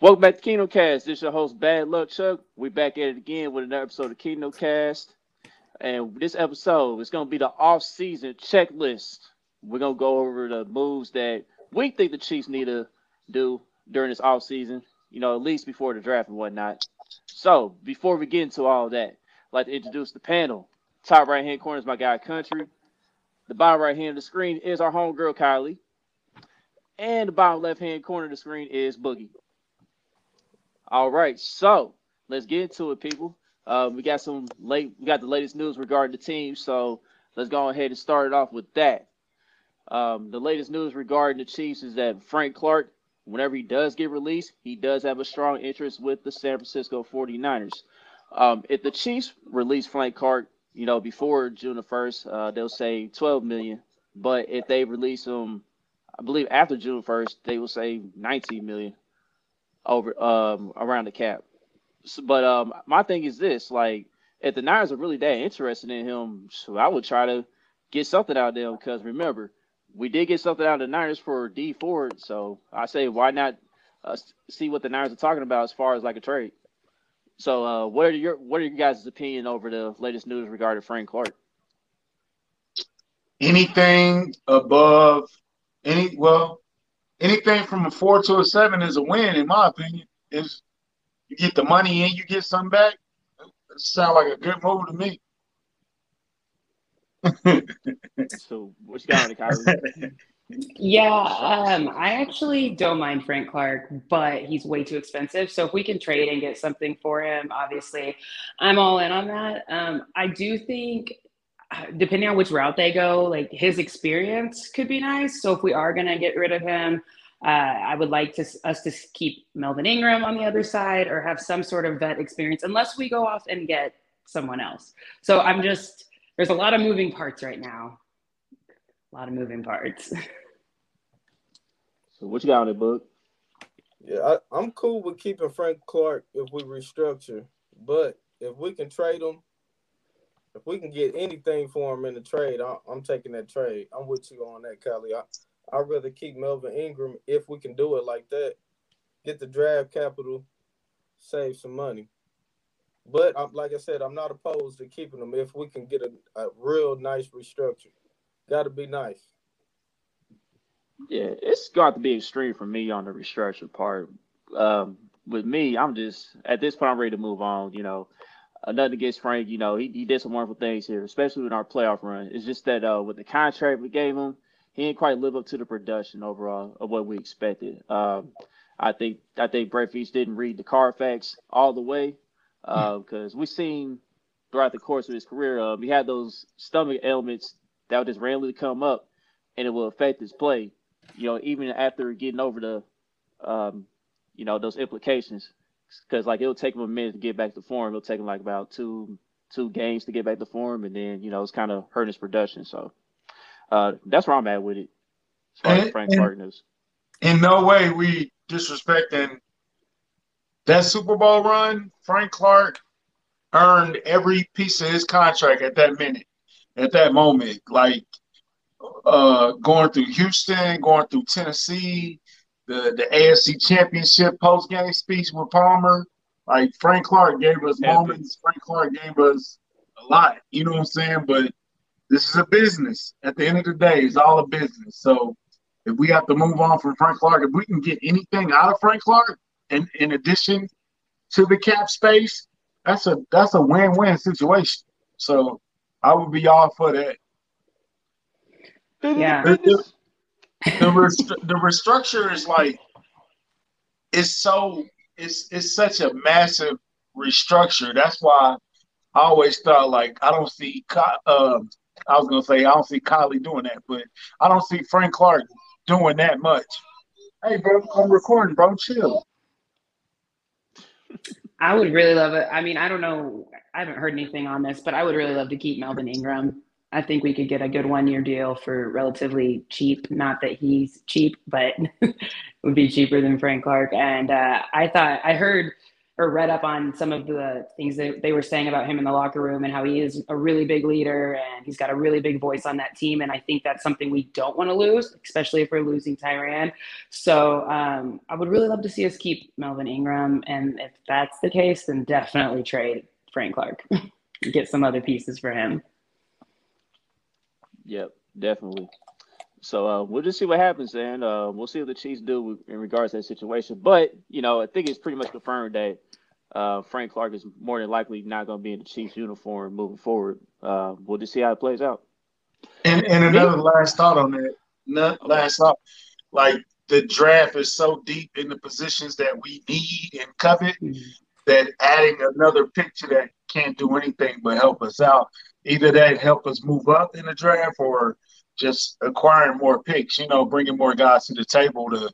Welcome back to Kingdom Kast. This is your host, Bad Luck Chuck. We're back at it again with another episode of Kingdom Kast. And this episode is going to be the off-season checklist. We're going to go over the moves that we think the Chiefs need to do during this off-season, you know, at least before the draft and whatnot. So, before we get into all that, I'd like to introduce the panel. Top right-hand corner is my guy, Country. The bottom right-hand of the screen is our homegirl, Kylie. And the bottom left-hand corner of the screen is Boogie. All right, so let's get into it, people. Uh, we got some late, we got the latest news regarding the team, so let's go ahead and start it off with that. Um, the latest news regarding the Chiefs is that Frank Clark, whenever he does get released, he does have a strong interest with the San Francisco 49ers. Um, if the Chiefs release Frank Clark, you know, before June the 1st, uh, they'll say 12 million. But if they release him, I believe after June 1st, they will say 19 million over um around the cap. So, but um my thing is this, like if the Niners are really that interested in him, so I would try to get something out of them because remember, we did get something out of the Niners for Dee Ford, so I say why not uh, see what the Niners are talking about as far as like a trade. So uh what are your what are your guys' opinion over the latest news regarding Frank Clark? Anything above any well, anything from a four to a seven is a win, in my opinion. Is you get the money and you get something back. It sounds like a good move to me. so what you got on the Kylie? Yeah, um, I actually don't mind Frank Clark, but he's way too expensive. So if we can trade and get something for him, obviously, I'm all in on that. Um, I do think, depending on which route they go, like his experience could be nice. So if we are going to get rid of him, uh, I would like to, us to keep Melvin Ingram on the other side or have some sort of vet experience, unless we go off and get someone else. So I'm just there's a lot of moving parts right now. A lot of moving parts. so what you got on the book? Yeah, I, am cool with keeping Frank Clark if we restructure, but if we can trade him, if we can get anything for him in the trade, I, am taking that trade. I'm with you on that, Kelly. I, I'd rather keep Melvin Ingram if we can do it like that. Get the draft capital, save some money. But um, like I said, I'm not opposed to keeping them if we can get a, a real nice restructure. Got to be nice. Yeah, it's got to be extreme for me on the restructure part. Um, with me, I'm just at this point I'm ready to move on. You know, nothing against Frank. You know, he, he did some wonderful things here, especially in our playoff run. It's just that uh, with the contract we gave him, he didn't quite live up to the production overall of what we expected. Um, I think I think Brett Veach didn't read the Carfax all the way because uh, we've seen throughout the course of his career, um, he had those stomach ailments that would just randomly come up, and it will affect his play. You know, even after getting over the, um, you know, those implications, because like it'll take him a minute to get back to form. It'll take him like about two two games to get back to form, and then you know it's kind of hurting his production. So uh, that's where I'm at with it. As far and, as Frank Clark knows. In no way we disrespecting that Super Bowl run. Frank Clark earned every piece of his contract at that minute, at that moment. Like uh, going through Houston, going through Tennessee, the the AFC Championship post game speech with Palmer. Like Frank Clark gave us moments. Frank Clark gave us a lot. You know what I'm saying? But this is a business. At the end of the day, it's all a business. So if we have to move on from Frank Clark, if we can get anything out of Frank Clark, in, in addition to the cap space, that's a that's a win-win situation. So I would be all for that. Yeah. The, the, rest, the restructure is like it's so it's it's such a massive restructure. That's why I always thought like I don't see uh, I was gonna say I don't see Kylie doing that, but I don't see Frank Clark doing that much. Hey, bro, I'm recording, bro. Chill. I would really love it. I mean, I don't know. I haven't heard anything on this, but I would really love to keep Melvin Ingram. I think we could get a good one year deal for relatively cheap. Not that he's cheap, but would be cheaper than Frank Clark. And uh, I thought I heard or read up on some of the things that they were saying about him in the locker room and how he is a really big leader and he's got a really big voice on that team. And I think that's something we don't want to lose, especially if we're losing Tyrann. So um, I would really love to see us keep Melvin Ingram. And if that's the case, then definitely trade Frank Clark, get some other pieces for him. Yep, definitely. So uh, we'll just see what happens, and uh, we'll see what the Chiefs do in regards to that situation. But you know, I think it's pretty much confirmed that uh, Frank Clark is more than likely not going to be in the Chiefs uniform moving forward. Uh, we'll just see how it plays out. And, and another last thought on that. Not last thought, like the draft is so deep in the positions that we need and covet mm-hmm. That adding another picture that can't do anything but help us out. Either that help us move up in the draft or just acquiring more picks, you know, bringing more guys to the table to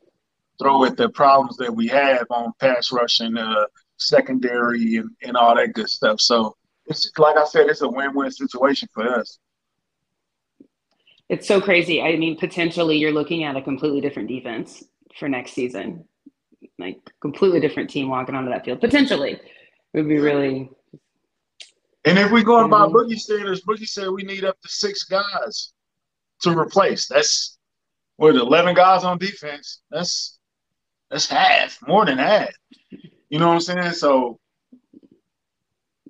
throw at the problems that we have on pass rush and uh, secondary and, and all that good stuff. So it's like I said, it's a win-win situation for us. It's so crazy. I mean, potentially you're looking at a completely different defense for next season. Like completely different team walking onto that field. Potentially. It would be really and if we go about mm-hmm. Boogie standards, Boogie said we need up to six guys to replace. That's what eleven guys on defense. That's that's half, more than half. You know what I'm saying? So,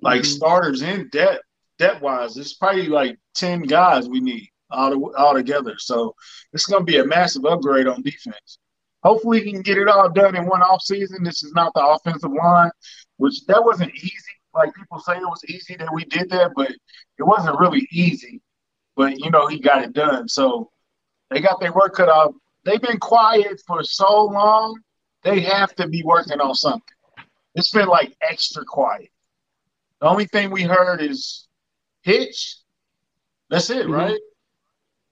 like mm-hmm. starters in depth, depth wise, it's probably like ten guys we need all, all together. So it's going to be a massive upgrade on defense. Hopefully, he can get it all done in one off season. This is not the offensive line, which that wasn't easy. Like people say, it was easy that we did that, but it wasn't really easy but you know he got it done. So they got their work cut out. They've been quiet for so long. They have to be working on something. It's been like extra quiet. The only thing we heard is Hitch. That's it, mm-hmm. right?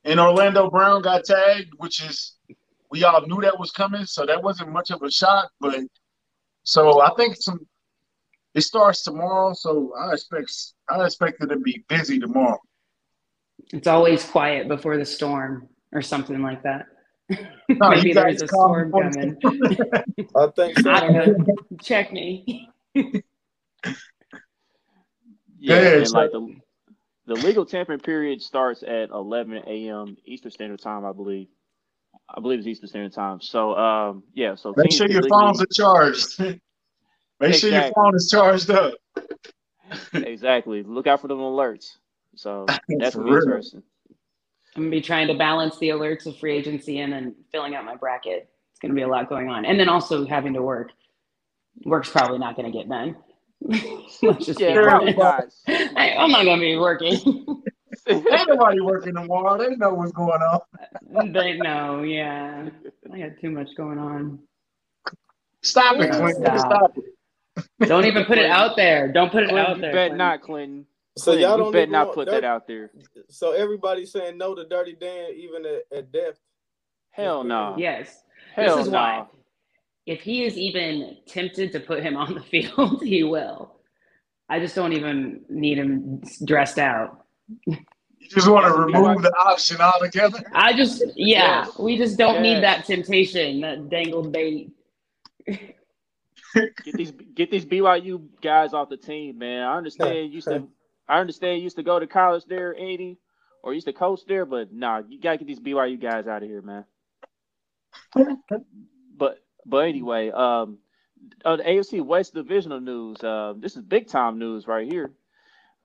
And Orlando Brown got tagged, which is we all knew that was coming, so that wasn't much of a shock. But so I think some it starts tomorrow, so I expect I expect it to be busy tomorrow. It's always quiet before the storm or something like that. No, Maybe there's a storm coming. I think so. I Check me. yeah, and like the, the legal tampering period starts at 11 a.m. Eastern Standard Time, I believe. I believe it's Eastern Standard Time. So, um, yeah. So make sure your legally... phones are charged. make exactly. sure your phone is charged up. exactly. Look out for them alerts. So that's gonna be interesting. I'm gonna be trying to balance the alerts of free agency and then filling out my bracket. It's gonna be a lot going on, and then also having to work. Work's probably not gonna get done. Let's just yeah, be honest. I, am not gonna be working. Ain't nobody working tomorrow. They know what's going on. they know, yeah. I got too much going on. Stop it, Clinton. Stop. Stop it. Don't even put it out there. Don't put it Clinton, out there. Bet Clinton. not, Clinton. So Clinton, y'all don't bet not put that out there. So everybody's saying no to Dirty Dan, even at, at depth. Hell no. Nah. Yes. Hell this is nah. why. If he is even tempted to put him on the field, he will. I just don't even need him dressed out. You just want to remove the option altogether. I just, yeah, yes. we just don't yes. need that temptation, that dangled bait. get these get these BYU guys off the team, man. I understand you used to I understand you used to go to college there, Andy, or used to coach there, but nah, you gotta get these BYU guys out of here, man. but but anyway, um, uh, the AFC West divisional news. Uh, this is big time news right here.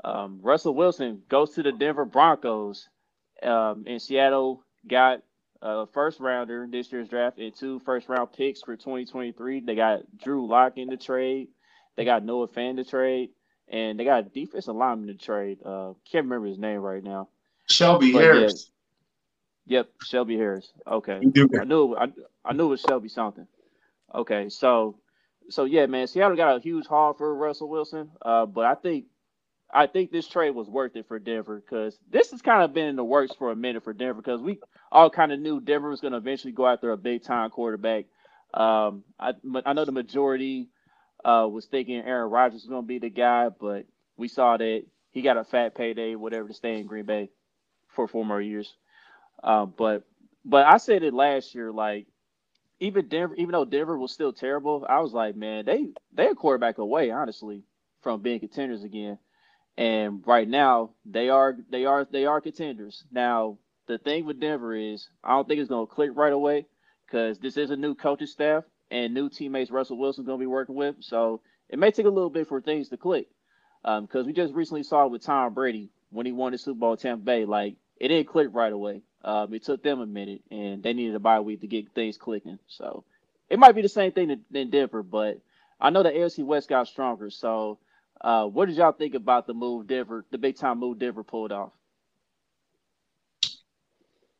Um, Russell Wilson goes to the Denver Broncos. Um, and Seattle got a first rounder this year's draft and two first round picks for 2023. They got Drew Lock in the trade. They got Noah Fant to trade and they got a defensive lineman to trade. Uh, can't remember his name right now. Shelby but Harris. Yeah. Yep, Shelby Harris. Okay, I knew I, I knew it was Shelby something. Okay, so so yeah, man, Seattle got a huge haul for Russell Wilson. Uh, but I think I think this trade was worth it for Denver because this has kind of been in the works for a minute for Denver because we all kind of knew Denver was going to eventually go after a big time quarterback. Um, I I know the majority uh, was thinking Aaron Rodgers was going to be the guy, but we saw that he got a fat payday, whatever, to stay in Green Bay for four more years. Uh, but but I said it last year, like even Denver, even though Denver was still terrible, I was like, man, they they a quarterback away, honestly, from being contenders again. And right now, they are they are they are contenders. Now, the thing with Denver is, I don't think it's gonna click right away because this is a new coaching staff and new teammates Russell Wilson's gonna be working with. So it may take a little bit for things to click. Because um, we just recently saw it with Tom Brady when he won the Super Bowl at Tampa Bay. Like it didn't click right away. Um, it took them a minute, and they needed a bye week to get things clicking. So it might be the same thing in Denver, but I know the AFC West got stronger. So, uh, what did y'all think about the move Denver, the big time move Denver pulled off?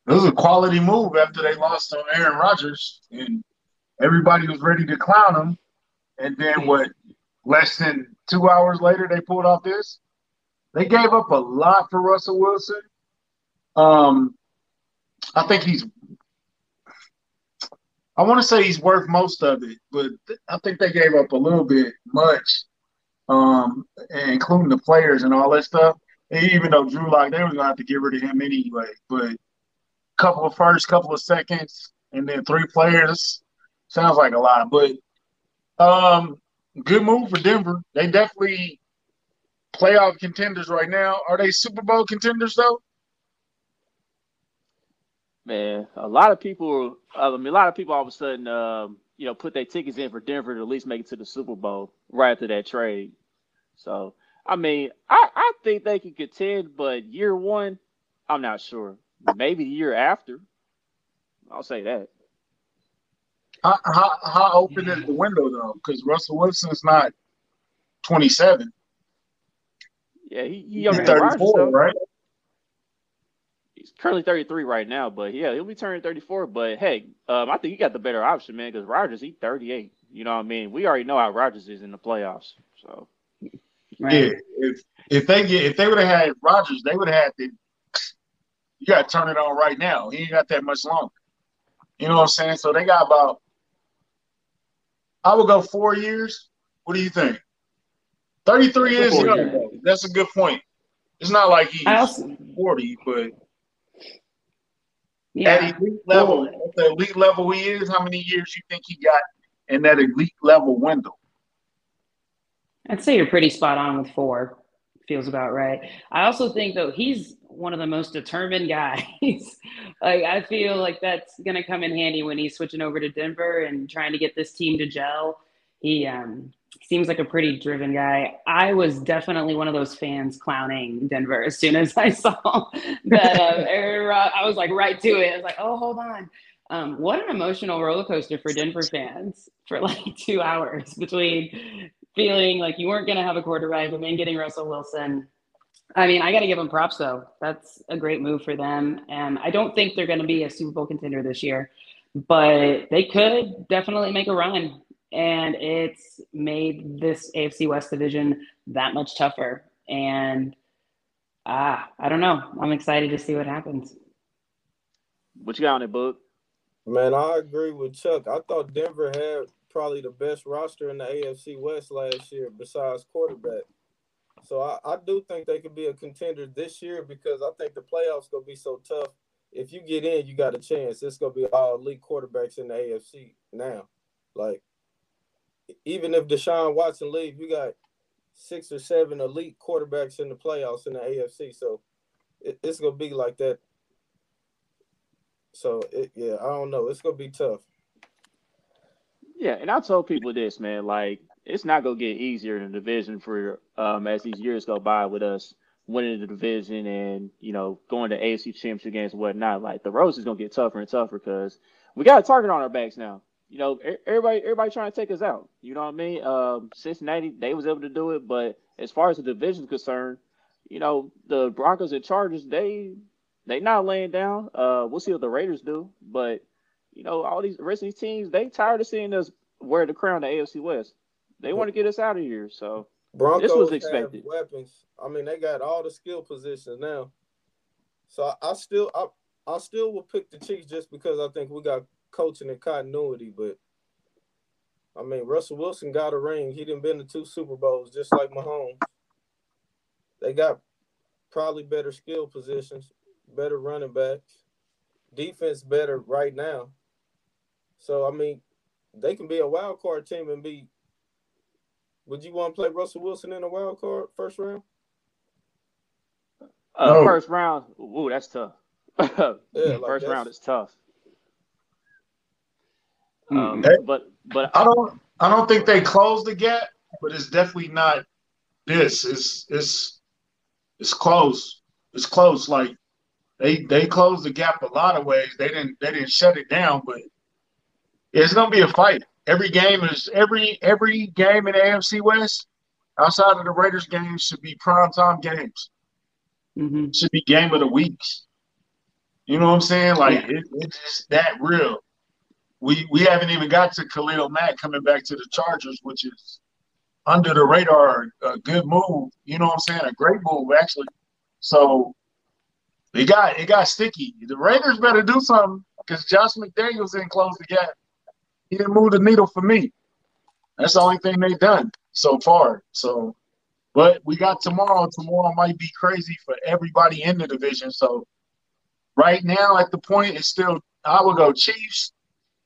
It was a quality move after they lost on Aaron Rodgers, and everybody was ready to clown him. And then what? Less than two hours later, they pulled off this. They gave up a lot for Russell Wilson. Um, I think he's. I want to say he's worth most of it, but I think they gave up a little bit much, um, including the players and all that stuff. Even though Drew Lock, they were gonna have to get rid of him anyway. But a couple of first, couple of seconds, and then three players sounds like a lot. But um, good move for Denver. They definitely playoff contenders right now. Are they Super Bowl contenders though? Man, a lot of people. I mean, a lot of people all of a sudden, um, you know, put their tickets in for Denver to at least make it to the Super Bowl right after that trade. So, I mean, I, I think they can contend, but year one, I'm not sure. Maybe the year after. I'll say that. How how, how open is the window though? Because Russell Wilson's not 27. Yeah, he, he younger 34, right? he's currently 33 right now, but yeah, he'll be turning 34. But hey, um, I think he got the better option, man, because Rodgers, he's 38. You know what I mean? We already know how Rodgers is in the playoffs. So right. yeah, if if they get if they would have had Rodgers, they would have had to. you got to turn it on right now. He ain't got that much longer. You know what I'm saying? So they got about I would go four years. What do you think? 33 years. That's a good point. It's not like he's also, 40, but yeah. At elite level, at the elite level he is, how many years you think he got in that elite level window? I'd say you're pretty spot on with four. Feels about right. I also think though he's one of the most determined guys. like I feel like that's gonna come in handy when he's switching over to Denver and trying to get this team to gel. He um seems like a pretty driven guy. I was definitely one of those fans clowning Denver as soon as I saw that uh, Aaron Rod- I was like right to it. I was like, oh, hold on. Um, what an emotional roller coaster for Denver fans for like two hours between feeling like you weren't going to have a quarterback and then getting Russell Wilson. I mean, I got to give them props though. That's a great move for them. And I don't think they're going to be a Super Bowl contender this year, but they could definitely make a run and it's made this AFC West division that much tougher. And ah, I don't know. I'm excited to see what happens. What you got on it, book? Man, I agree with Chuck. I thought Denver had probably the best roster in the AFC West last year, besides quarterback. So I, I do think they could be a contender this year because I think the playoffs gonna be so tough. If you get in, you got a chance. It's gonna be all elite quarterbacks in the AFC now. Like even if Deshaun Watson leaves, you got six or seven elite quarterbacks in the playoffs in the AFC. So it, it's gonna be like that. So it, yeah, I don't know. It's gonna be tough. Yeah, and I told people this, man. Like it's not gonna get easier in the division for um as these years go by with us winning the division and you know going to AFC Championship games and whatnot. Like the road is gonna get tougher and tougher because we got a target on our backs now you know, everybody everybody trying to take us out. You know what I mean? Um, Cincinnati, they was able to do it, but as far as the division's concerned, you know, the Broncos and Chargers, they they not laying down. Uh, we'll see what the Raiders do, but you know, all these rest of these teams, they tired of seeing us wear the crown the AFC West. They want to get us out of here. So Broncos this was expected. weapons. I mean, they got all the skill positions now. So I, I still I I still will pick the Chiefs just because I think we got coaching and continuity, but I mean Russell Wilson got a ring. He didn't been to two Super Bowls just like Mahomes. They got probably better skill positions, better running backs, defense better right now. So I mean, they can be a wild card team and be. Would you want to play Russell Wilson in a wild card first round? Uh, No. First round, ooh, that's tough. Yeah, like first that's- round is tough. Mm-mm. Um, Hey. but but I don't I don't think they closed the gap, but it's definitely not this. It's it's it's close. It's close. Like they they closed the gap a lot of ways. They didn't they didn't shut it down, but it's gonna be a fight. Every game is every every game in AFC West outside of the Raiders games should be primetime games. Mhm. should be game of the weeks. You know what I'm saying? Like it, it's just that real. We we haven't even got to Khalil Mack coming back to the Chargers, which is under the radar, a good move. You know what I'm saying? A great move actually. So it got it got sticky. The Raiders better do something because Josh McDaniels didn't close the gap. He didn't move the needle for me. That's the only thing they've done so far. So but we got tomorrow. Tomorrow might be crazy for everybody in the division. So right now, at the point, it's still I will go Chiefs,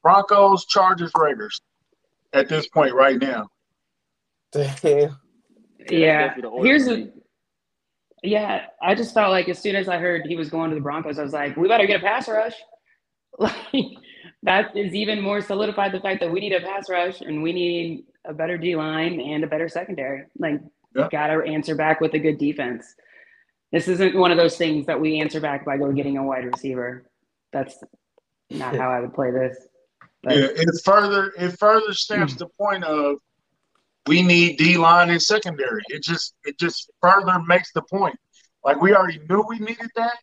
Broncos, Chargers, Raiders. At this point, right now. Damn. Yeah. definitely the order Here's a yeah. I just felt like as soon as I heard he was going to the Broncos, I was like, we better get a pass rush. Like that is even more solidified the fact that we need a pass rush and we need a better D line and a better secondary. Like, Yeah. gotta answer back with a good defense. This isn't one of those things that we answer back by go getting a wide receiver. That's not how I would play this. But Yeah, it further it further stamps hmm. the point of we need D line and secondary. It just it just further makes the point. Like we already knew we needed that.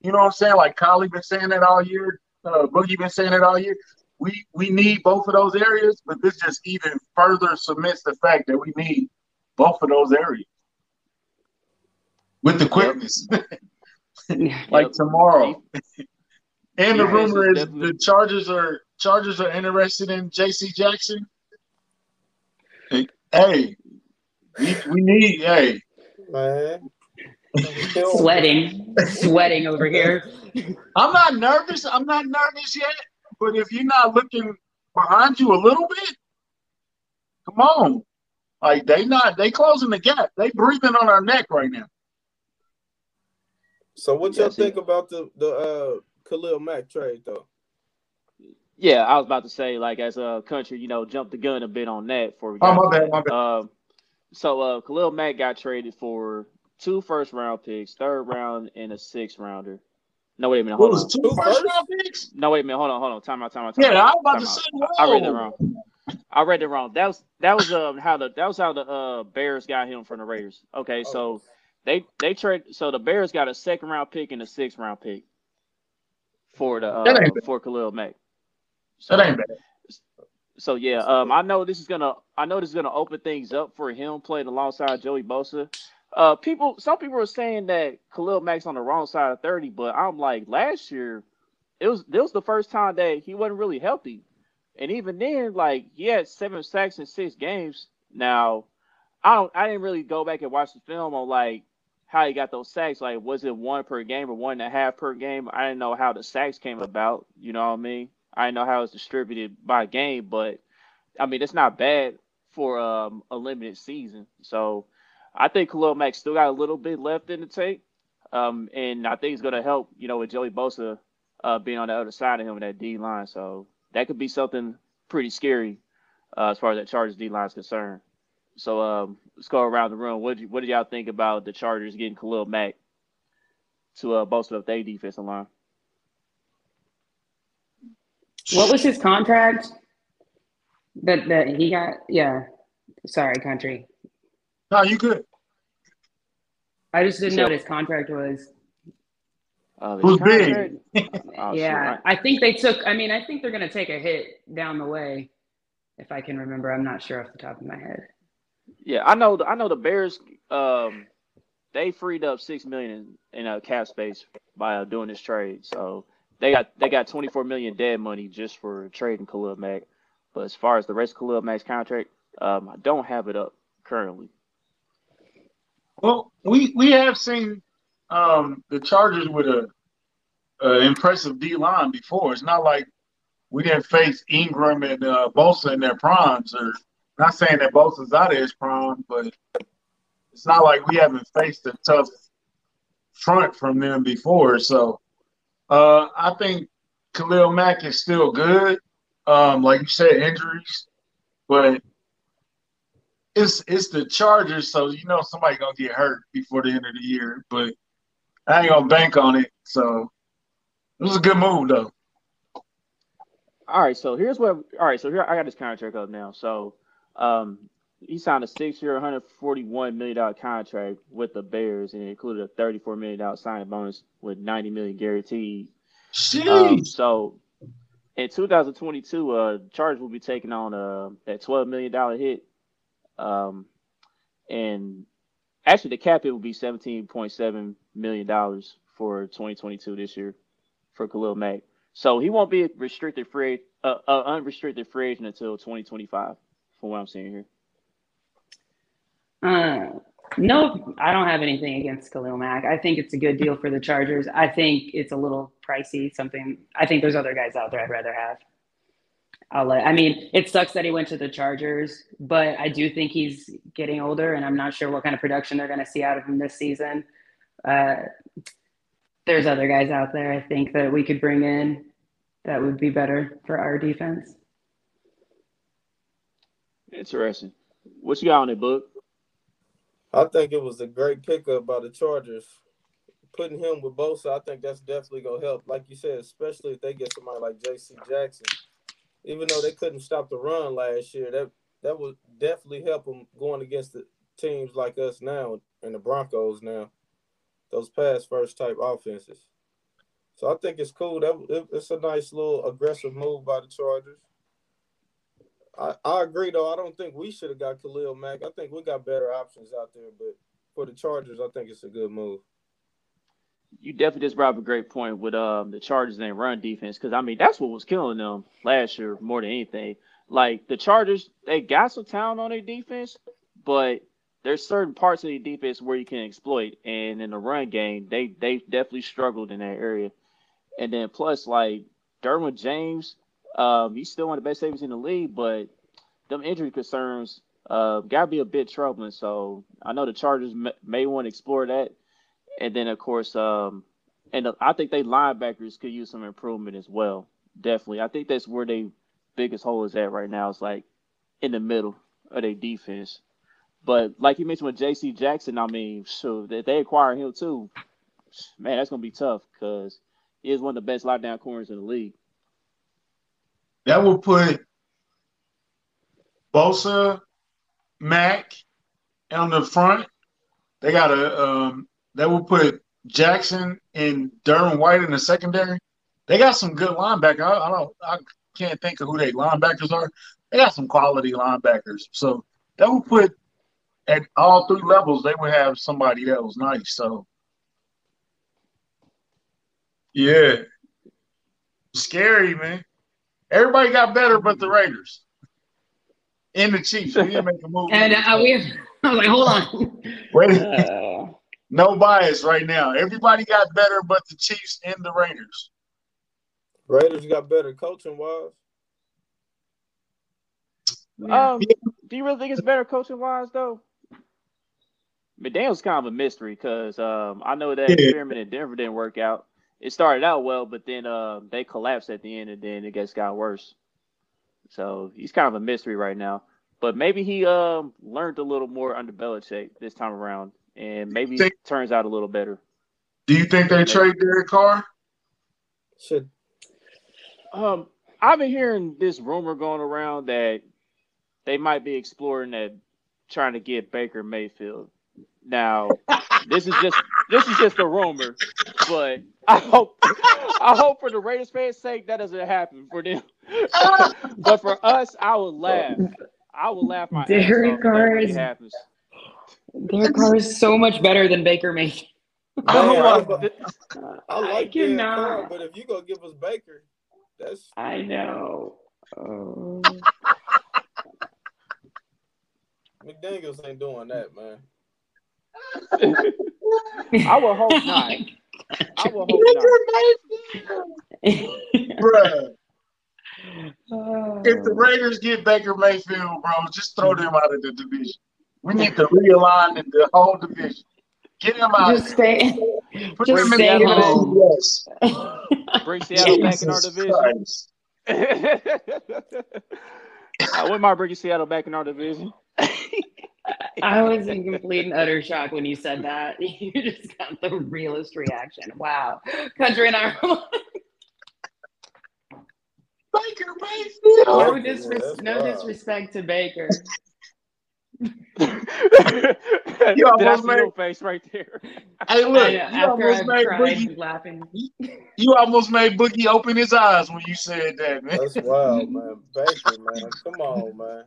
You know what I'm saying? Like Collie been saying that all year. Uh, Boogie been saying it all year. We we need both of those areas, but this just even further cements the fact that we need both of those areas with the quickness. like tomorrow. and the Defense rumor is is definitely- the Chargers are Chargers are interested in J.C. Jackson. Hey, Hey, we, we need hey. Man. Sweating, sweating over here. I'm not nervous. I'm not nervous yet. But if you're not looking behind you a little bit, come on. Like they not they closing the gap. They breathing on our neck right now. So what y'all Yeah, see- think about the the uh Khalil Mack trade though? Yeah, I was about to say, like, as a country, you know, jump the gun a bit on that for. Oh, my bad, my bad. Um, so uh, Khalil Mack got traded for two first round picks, third round, and a sixth rounder. No, wait a minute, What hold was on. two Who first first? round picks? No, wait a minute, hold on, hold on. Time out, time out, time Yeah, out. I was about time to out. say. I read it wrong. I read it wrong. That was that was um how the that was how the uh Bears got him from the Raiders. Okay, so they they trade so the Bears got a second round pick and a sixth round pick for the uh, That ain't bad. for Khalil Mack. So, That ain't bad. so yeah, um, I know this is gonna I know this is gonna open things up for him playing alongside Joey Bosa. Uh, people, some people are saying that Khalil Mack's on the wrong side of thirty, but I'm like, last year, it was this was the first time that he wasn't really healthy, and even then, like he had seven sacks in six games. Now, I don't, I didn't really go back and watch the film on like how he got those sacks. Like, was it one per game or one and a half per game? I didn't know how the sacks came about. You know what I mean? I didn't know how it was distributed by game, but I mean, it's not bad for um, a limited season. So I think Khalil Mack still got a little bit left in the tank. Um, and I think it's going to help, you know, with Joey Bosa uh, being on the other side of him in that D line. So that could be something pretty scary uh, as far as that Chargers D line is concerned. So um, let's go around the room. What did, what did y'all think about the Chargers getting Khalil Mack to uh, bolster up their defensive line? What was his contract? That that he got? Yeah. Sorry, country. No, you good. I just didn't So- know what his contract was. Uh, Who's big? contract? Oh, shoot, yeah, I- I think they took. I mean, I think they're going to take a hit down the way. If I can remember, I'm not sure off the top of my head. Yeah, I know. I know the Bears. Um, they freed up six million in, in uh, cap space by uh, doing this trade. So they got they got twenty four million dead money just for trading Khalil Mack. But as far as the rest of Khalil Mack's contract, um, I don't have it up currently. Well, we we have seen um, the Chargers with a, a impressive D line before. It's not like we didn't face Ingram and uh, Bosa in their primes. Or not saying that Bosa's out of his prime, but it's not like we haven't faced a tough front from them before. So uh, I think Khalil Mack is still good. Um, like you said, injuries, but it's it's the Chargers, so you know somebody gonna get hurt before the end of the year. But I ain't gonna bank on it. So it was a good move though. All right, so here's what. All right, so here I got this contract up now. So, um, he signed a six-year, 141 million dollar contract with the Bears, and it included a 34 million dollar signing bonus with 90 million guaranteed. Um, so, in 2022, uh, Chargers will be taking on uh that 12 million dollar hit, um, and actually the cap it will be 17.7 million dollars for 2022 this year for Khalil Mack. So he won't be a restricted free, uh, uh, unrestricted free agent until 2025, from what I'm seeing here. Uh, no, I don't have anything against Khalil Mack. I think it's a good deal for the Chargers. I think it's a little pricey. Something I think there's other guys out there I'd rather have. I'll let, I mean, it sucks that he went to the Chargers, but I do think he's getting older, and I'm not sure what kind of production they're going to see out of him this season. Uh, there's other guys out there I think that we could bring in that would be better for our defense. Interesting. What you got on it, book? I think it was a great pickup by the Chargers. Putting him with Bosa, I think that's definitely gonna help. Like you said, especially if they get somebody like J.C. Jackson. Even though they couldn't stop the run last year, that that would definitely help them going against the teams like us now and the Broncos now those pass first type offenses. So I think it's cool. That it's a nice little aggressive move by the Chargers. I, I agree though. I don't think we should have got Khalil Mack. I think we got better options out there, but for the Chargers, I think it's a good move. You definitely just brought up a great point with um the Chargers and run defense because I mean that's what was killing them last year more than anything. Like the Chargers, they got some talent on their defense, but there's certain parts of the defense where you can exploit, and in the run game, they they definitely struggled in that area. And then plus, like Derwin James, um, he's still one of the best safeties in the league, but them injury concerns uh, gotta be a bit troubling. So I know the Chargers may, may want to explore that, and then of course, um, and the, I think they linebackers could use some improvement as well. Definitely, I think that's where they biggest hole is at right now. It's like in the middle of their defense. But like you mentioned with J.C. Jackson, I mean, so that they acquire him too, man, that's gonna be tough because he is one of the best lockdown corners in the league. That will put Bosa, Mack on the front. They got a um, that will put Jackson and Darren White in the secondary. They got some good linebackers. I, I don't I can't think of who they linebackers are. They got some quality linebackers. So that will put at all three levels, they would have somebody that was nice. So, yeah, scary, man. Everybody got better, but the Raiders and the Chiefs. We didn't make a move. and uh, we, I was like, hold on. Wait, uh, no bias right now. Everybody got better, but the Chiefs and the Raiders. Raiders got better coaching wise. Um, do you really think it's better coaching wise though? McDaniel's kind of a mystery because um, I know that yeah. experiment in Denver didn't work out. It started out well, but then uh, they collapsed at the end, and then it just got worse. So he's kind of a mystery right now. But maybe he um, learned a little more under Belichick this time around, and maybe think, it turns out a little better. Do you think they maybe. trade Derek Carr? Should. Um, I've been hearing this rumor going around that they might be exploring that, trying to get Baker Mayfield. Now, this is just this is just a rumor, but I hope I hope for the Raiders fans' sake that doesn't happen for them. but for us, I would laugh. I would laugh my Derek Carr is happens. Derek Carr is so much better than Baker Mayfield. Oh, I, I, I like Derek Carr, but if you gonna give us Baker, that's I know. Oh. McDaniels ain't doing that, man. I will hope not. I will hope not. Bruh. if the Raiders get Baker Mayfield, bro, just throw hmm. them out of the division. We need to realign the whole division. Get them out. Just stay. Put just them stay the home. Yes. Bring Seattle back in our division. I wouldn't mind bringing Seattle back in our division. I was in complete and utter shock when you said that. You just got the realest reaction. Wow. Country and I were Baker no, Mayfield. disres- that's no disrespect to Baker. Did I almost see made- your face right there? Hey, I look, know, you almost made Boogie. laughing. You almost made Boogie open his eyes when you said that, man. That's wild, man. Baker, man. Come on, man.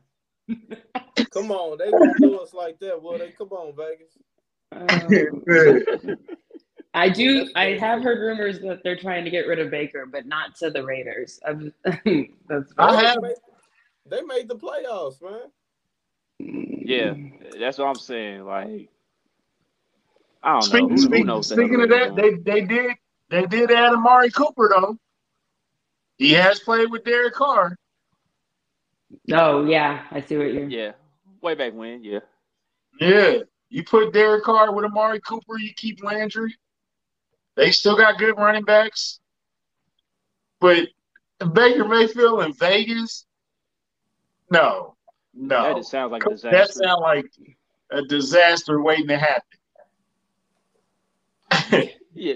Come on. They won't do us like that, will they? Come on, Vegas. Um, I do. I have heard rumors that they're trying to get rid of Baker, but not to the Raiders. I'm- That's I have- they made the playoffs, man. Yeah, mm. that's what I'm saying. Like, I don't Speak, know. Who, who knows? speaking of that, they they did they did add Amari Cooper though. He has played with Derek Carr. Oh yeah, I see what you're. yeah, way back when, yeah. Yeah, you put Derek Carr with Amari Cooper. You keep Landry. They still got good running backs, but Baker Mayfield in Vegas, no, That no, just sounds like a disaster. that sounds like a disaster waiting to happen. yeah,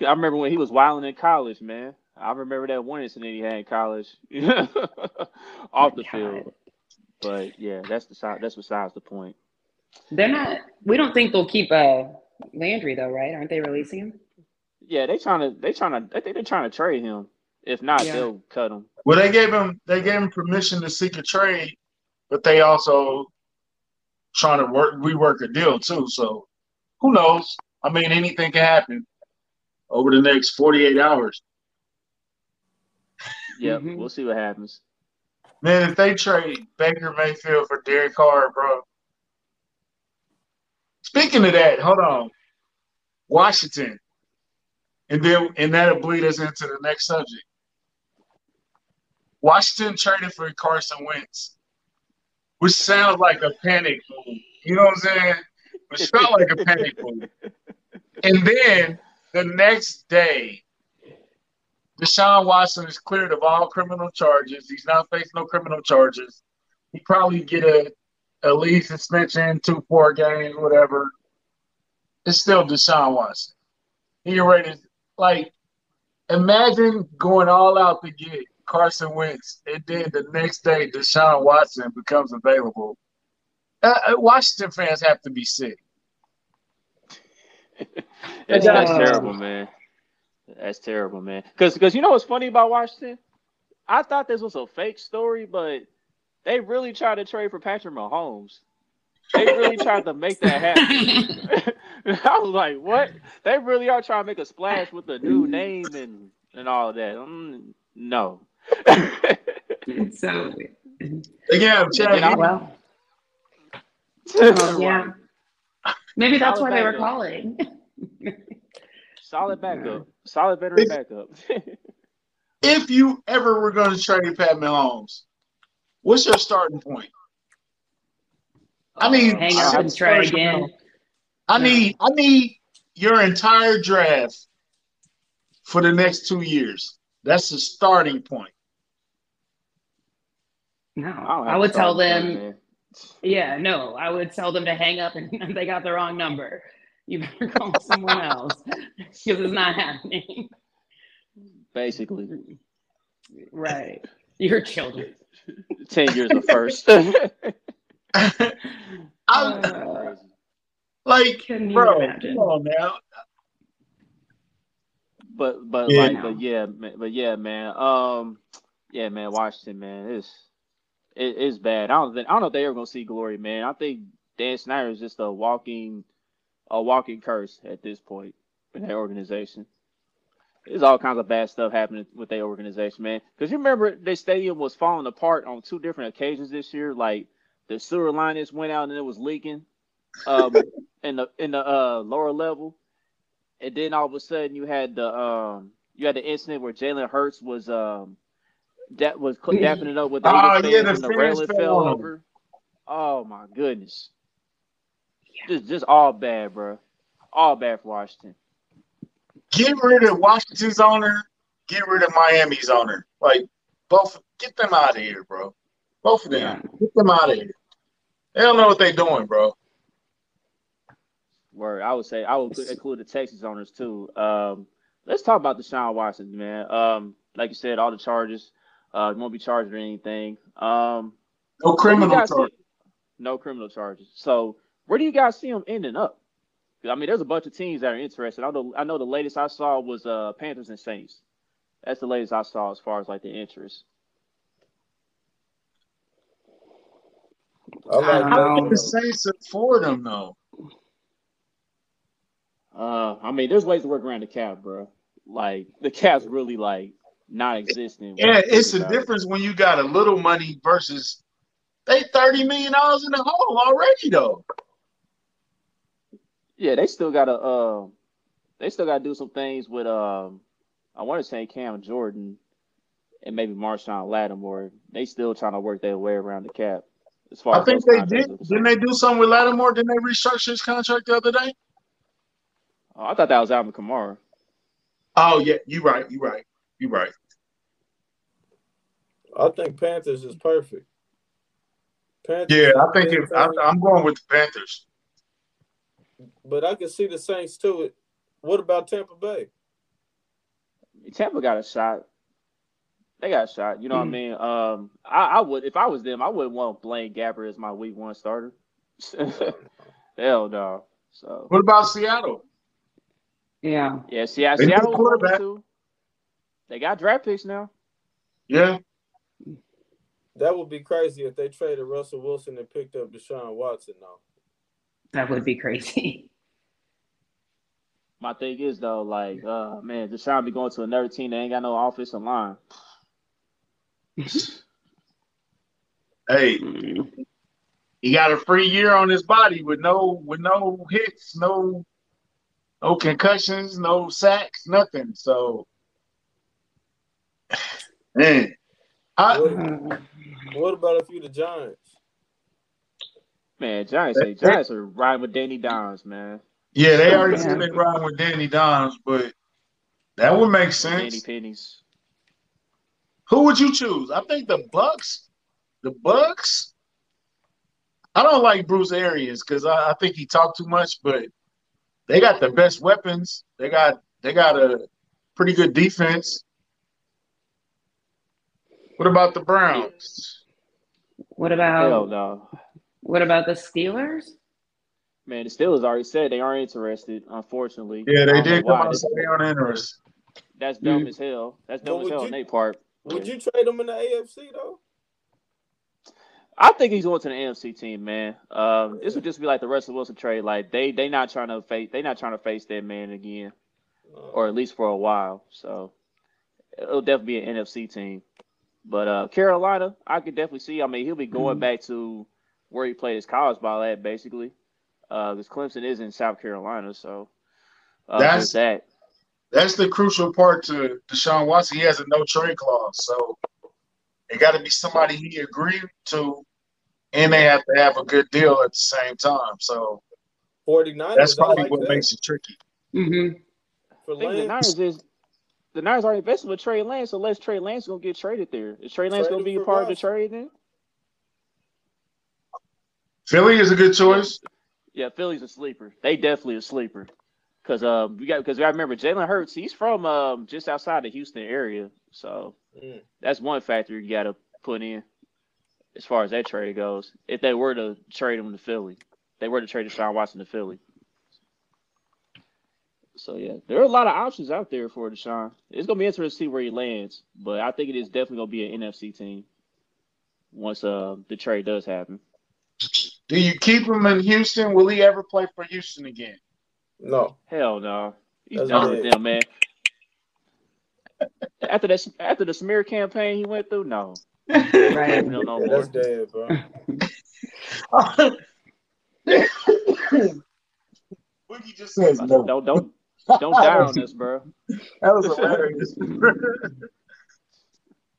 I remember when he was wilding in college, man. I remember that one incident he had in college, off the God. field. But yeah, that's the si- that's besides the point. They're not. We don't think they'll keep uh, Landry though, right? Aren't they releasing him? Yeah, they trying to they trying to I think they're trying to trade him. If not, Yeah. they'll cut him. Well, they gave him they gave him permission to seek a trade, but they also trying to work rework a deal too. So who knows? I mean, anything can happen over the next forty eight hours. Yep, Mhm. we'll see what happens. Man, if they trade Baker Mayfield for Derek Carr, bro. Speaking of that, hold on. Washington. And then and that'll bleed us into the next subject. Washington traded for Carson Wentz, which sounds like a panic move. You know what I'm saying? Which felt like a panic move. And then the next day, Deshaun Watson is cleared of all criminal charges. He's not facing no criminal charges. He probably get a a league suspension, two, four games, whatever. It's still Deshaun Watson. He ready to, like imagine going all out to get Carson Wentz, and then the next day Deshaun Watson becomes available. Uh, uh, Washington fans have to be sick. That's, that's terrible, man. That's terrible, man. Because because you know what's funny about Washington? I thought this was a fake story, but they really tried to trade for Patrick Mahomes. They really tried to make that happen. I was like, what? They really are trying to make a splash with a new name and and all of that. Mm, no. So Again, Chad, well, oh, yeah. Maybe that's why they were backup. calling. Solid backup. Solid veteran backup. if you ever were going to trade Pat Mahomes, what's your starting point? I oh, mean, Hang I up and try again. I need I need your entire draft for the next two years. That's the starting point. No, I, I, would tell them. point. Yeah, no, I would tell them to hang up and they got the wrong number. You better call someone else because it's not happening. Basically, Right. Your children. ten years of first. I Uh, like, Couldn't bro. imagine. Come on now. But but Yeah. like but yeah but yeah man um yeah man Washington man it's it, it's bad I don't think I don't know if they ever gonna see glory man I think Dan Snyder is just a walking a walking curse at this point in that organization. There's all kinds of bad stuff happening with their organization, man. Because you remember their stadium was falling apart on two different occasions this year. Like the sewer line just went out and it was leaking um, in the in the uh, lower level and then all of a sudden you had the um you had the incident where Jalen Hurts was um that was dapping it up with the Oh, yeah, the and the railing fell over. Oh my goodness. Just just all bad, bro. All bad for Washington. Get rid of Washington's owner. Get rid of Miami's owner. Like both, get them out of here, bro. Both of them, Yeah. get them out of here. They don't know what they're doing, bro. Where I would say I would include the Texans owners too. Um, let's talk about Deshaun Watson, man. Um, like you said, all the charges. Uh, won't be charged or anything. Um, No where do you criminal guys charge. see- no criminal charges. So where do you guys see him ending up? 'Cause, I mean, there's a bunch of teams that are interested. I know. I know the latest I saw was uh Panthers and Saints. That's the latest I saw as far as like the interest. I like Um, How can the Saints afford them though? Uh, I mean, there's ways to work around the cap, bro. Like the cap's really like non-existent. when Yeah, it's a difference when you got a little money versus they thirty million dollars in the hole already though. Yeah, they still gotta uh, they still gotta do some things with um, I want to say Cam Jordan and maybe Marshon Lattimore. They still trying to work their way around the cap. As far I as think they did. Didn't they do something with Lattimore? Didn't they restructure his contract the other day? Oh, I thought that was Alvin Kamara. Oh yeah, you're right, You're right, you right. I think Panthers is perfect. Panthers Yeah, I think big if, I, I'm going with the Panthers. but I can see the Saints too. What about Tampa Bay? Tampa got a shot. They got a shot. You know what I mean? Um, I, I would if I was them, I wouldn't want Blaine Gabbert as my week one starter. Hell no. So What about Seattle? Yeah. yeah, Seattle, They need a Seattle quarterback. to. They got draft picks now. Yeah, That would be crazy if they traded Russell Wilson and picked up Deshaun Watson. though. That would be crazy. My thing is though, like, uh, man, Deshaun be going to another team that ain't got no offensive line. hey, he got a free year on his body with no with no hits, no no concussions, no sacks, nothing. So, man, I, what, Uh, what about if you the Giants? Man, Giants, say Giants are riding with Danny Downs, man. yeah, they already Yeah. said they riding with Danny Downs, but that would make Danny sense. Pennies. Who would you choose? I think the Bucs. The Bucs. I don't like Bruce Arians because I, I think he talked too much, but they got the best weapons. They got they got a pretty good defense. What about the Browns? What about Hell about no. what about the Steelers? Man, the Steelers already said they aren't interested, unfortunately. Yeah, they did come why. out and say they aren't interested. That's dumb Mm. as hell. That's Well, dumb as would hell on their part. Would Yeah. you trade them in the AFC though? I think he's going to the AFC team, man. Um, this would just be like the Russell Wilson trade. Like they they not trying to face they not trying to face that man again, Uh, or at least for a while. So it'll definitely be an NFC team. But uh, Carolina, I could definitely see. I mean, he'll be going Mhm. back to where he played his college ball at, basically. Because Clemson is in South Carolina, so uh, That's- that. That's the crucial part to Deshaun Watson. He has a no trade clause, so it got to be somebody he agreed to, and they have to have a good deal at the same time. So 49ers, that's probably like what that. makes it tricky. hmm For I think the Niners is the Niners are invested with Trey Lance, unless Trey Lance is gonna get traded there. Is Trey Lance Trade gonna be a for part of the trade then? Philly is a good choice. Yeah, Philly's a sleeper. They definitely a sleeper. Cause um we got because I remember Jalen Hurts, he's from um just outside the Houston area. So Mm. that's one factor you gotta put in as far as that trade goes. If they were to trade him to Philly. They were to trade Deshaun Watson to Philly. So yeah, there are a lot of options out there for Deshaun. It's gonna be interesting to see where he lands, but I think it is definitely gonna be an NFC team once uh the trade does happen. Do you keep him in Houston? Will he ever play for Houston again? no. Hell no. He's That's done big. with them, man. after that, after the smear campaign he went through, no, Right. no, no more. that's dead, bro. Wiggy just says no. Don't don't don't die on this, bro. That was hilarious.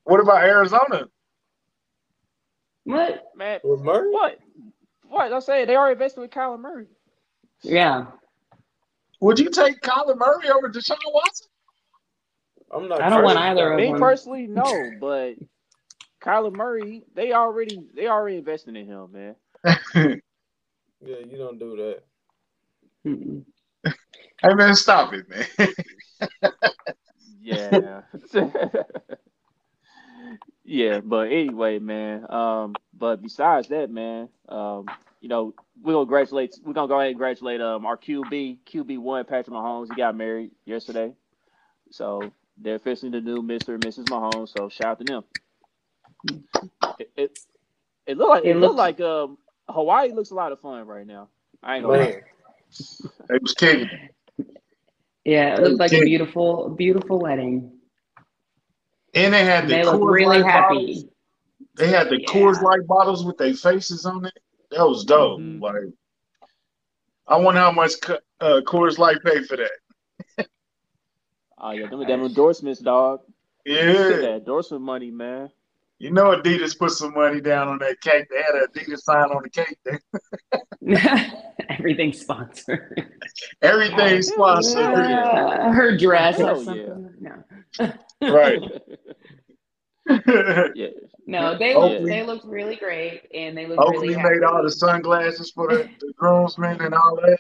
What about Arizona? What? Man, With Murray? what? What? I say they already invested with Kyler Murray. Yeah. Would you take Kyler Murray over Deshaun Watson? I'm not. I don't want either of Me them. it. personally, no, but Kyler Murray, they already they already invested in him, man. Yeah, you don't do that. Mm-mm. Hey man, stop it, man. Yeah. yeah, but anyway, man. Um, but besides that, man, um, you know, we're gonna congratulate we're gonna go ahead and congratulate um our QB, QB one, Patrick Mahomes. He got married yesterday. So they're officially the new Mr. and Mrs. Mahomes, so shout out to them. It it, it looked like it, It looked looks- like um Hawaii looks a lot of fun right now. I ain't gonna lie. It was kicking. Yeah, it looked like a beautiful, beautiful wedding. And they had the They look Coors really Light bottles. happy. They had the Yeah. Coors Light bottles with their faces on it. That was dope. Mhm. Like, I wonder how much Co- uh, Coors Light paid for that. Oh yeah, them, them endorsements, dog. Yeah, That endorsement money, man. You know Adidas put some money down on that cake. They had an Adidas sign on the cake. They, Everything's sponsored. everything's Oh, sponsored. yeah. Uh, her dress Hell or something. No. Right. yeah. No, they Oakley- look they look really great and they look Oakley really made all the sunglasses for the, the groomsmen and all that.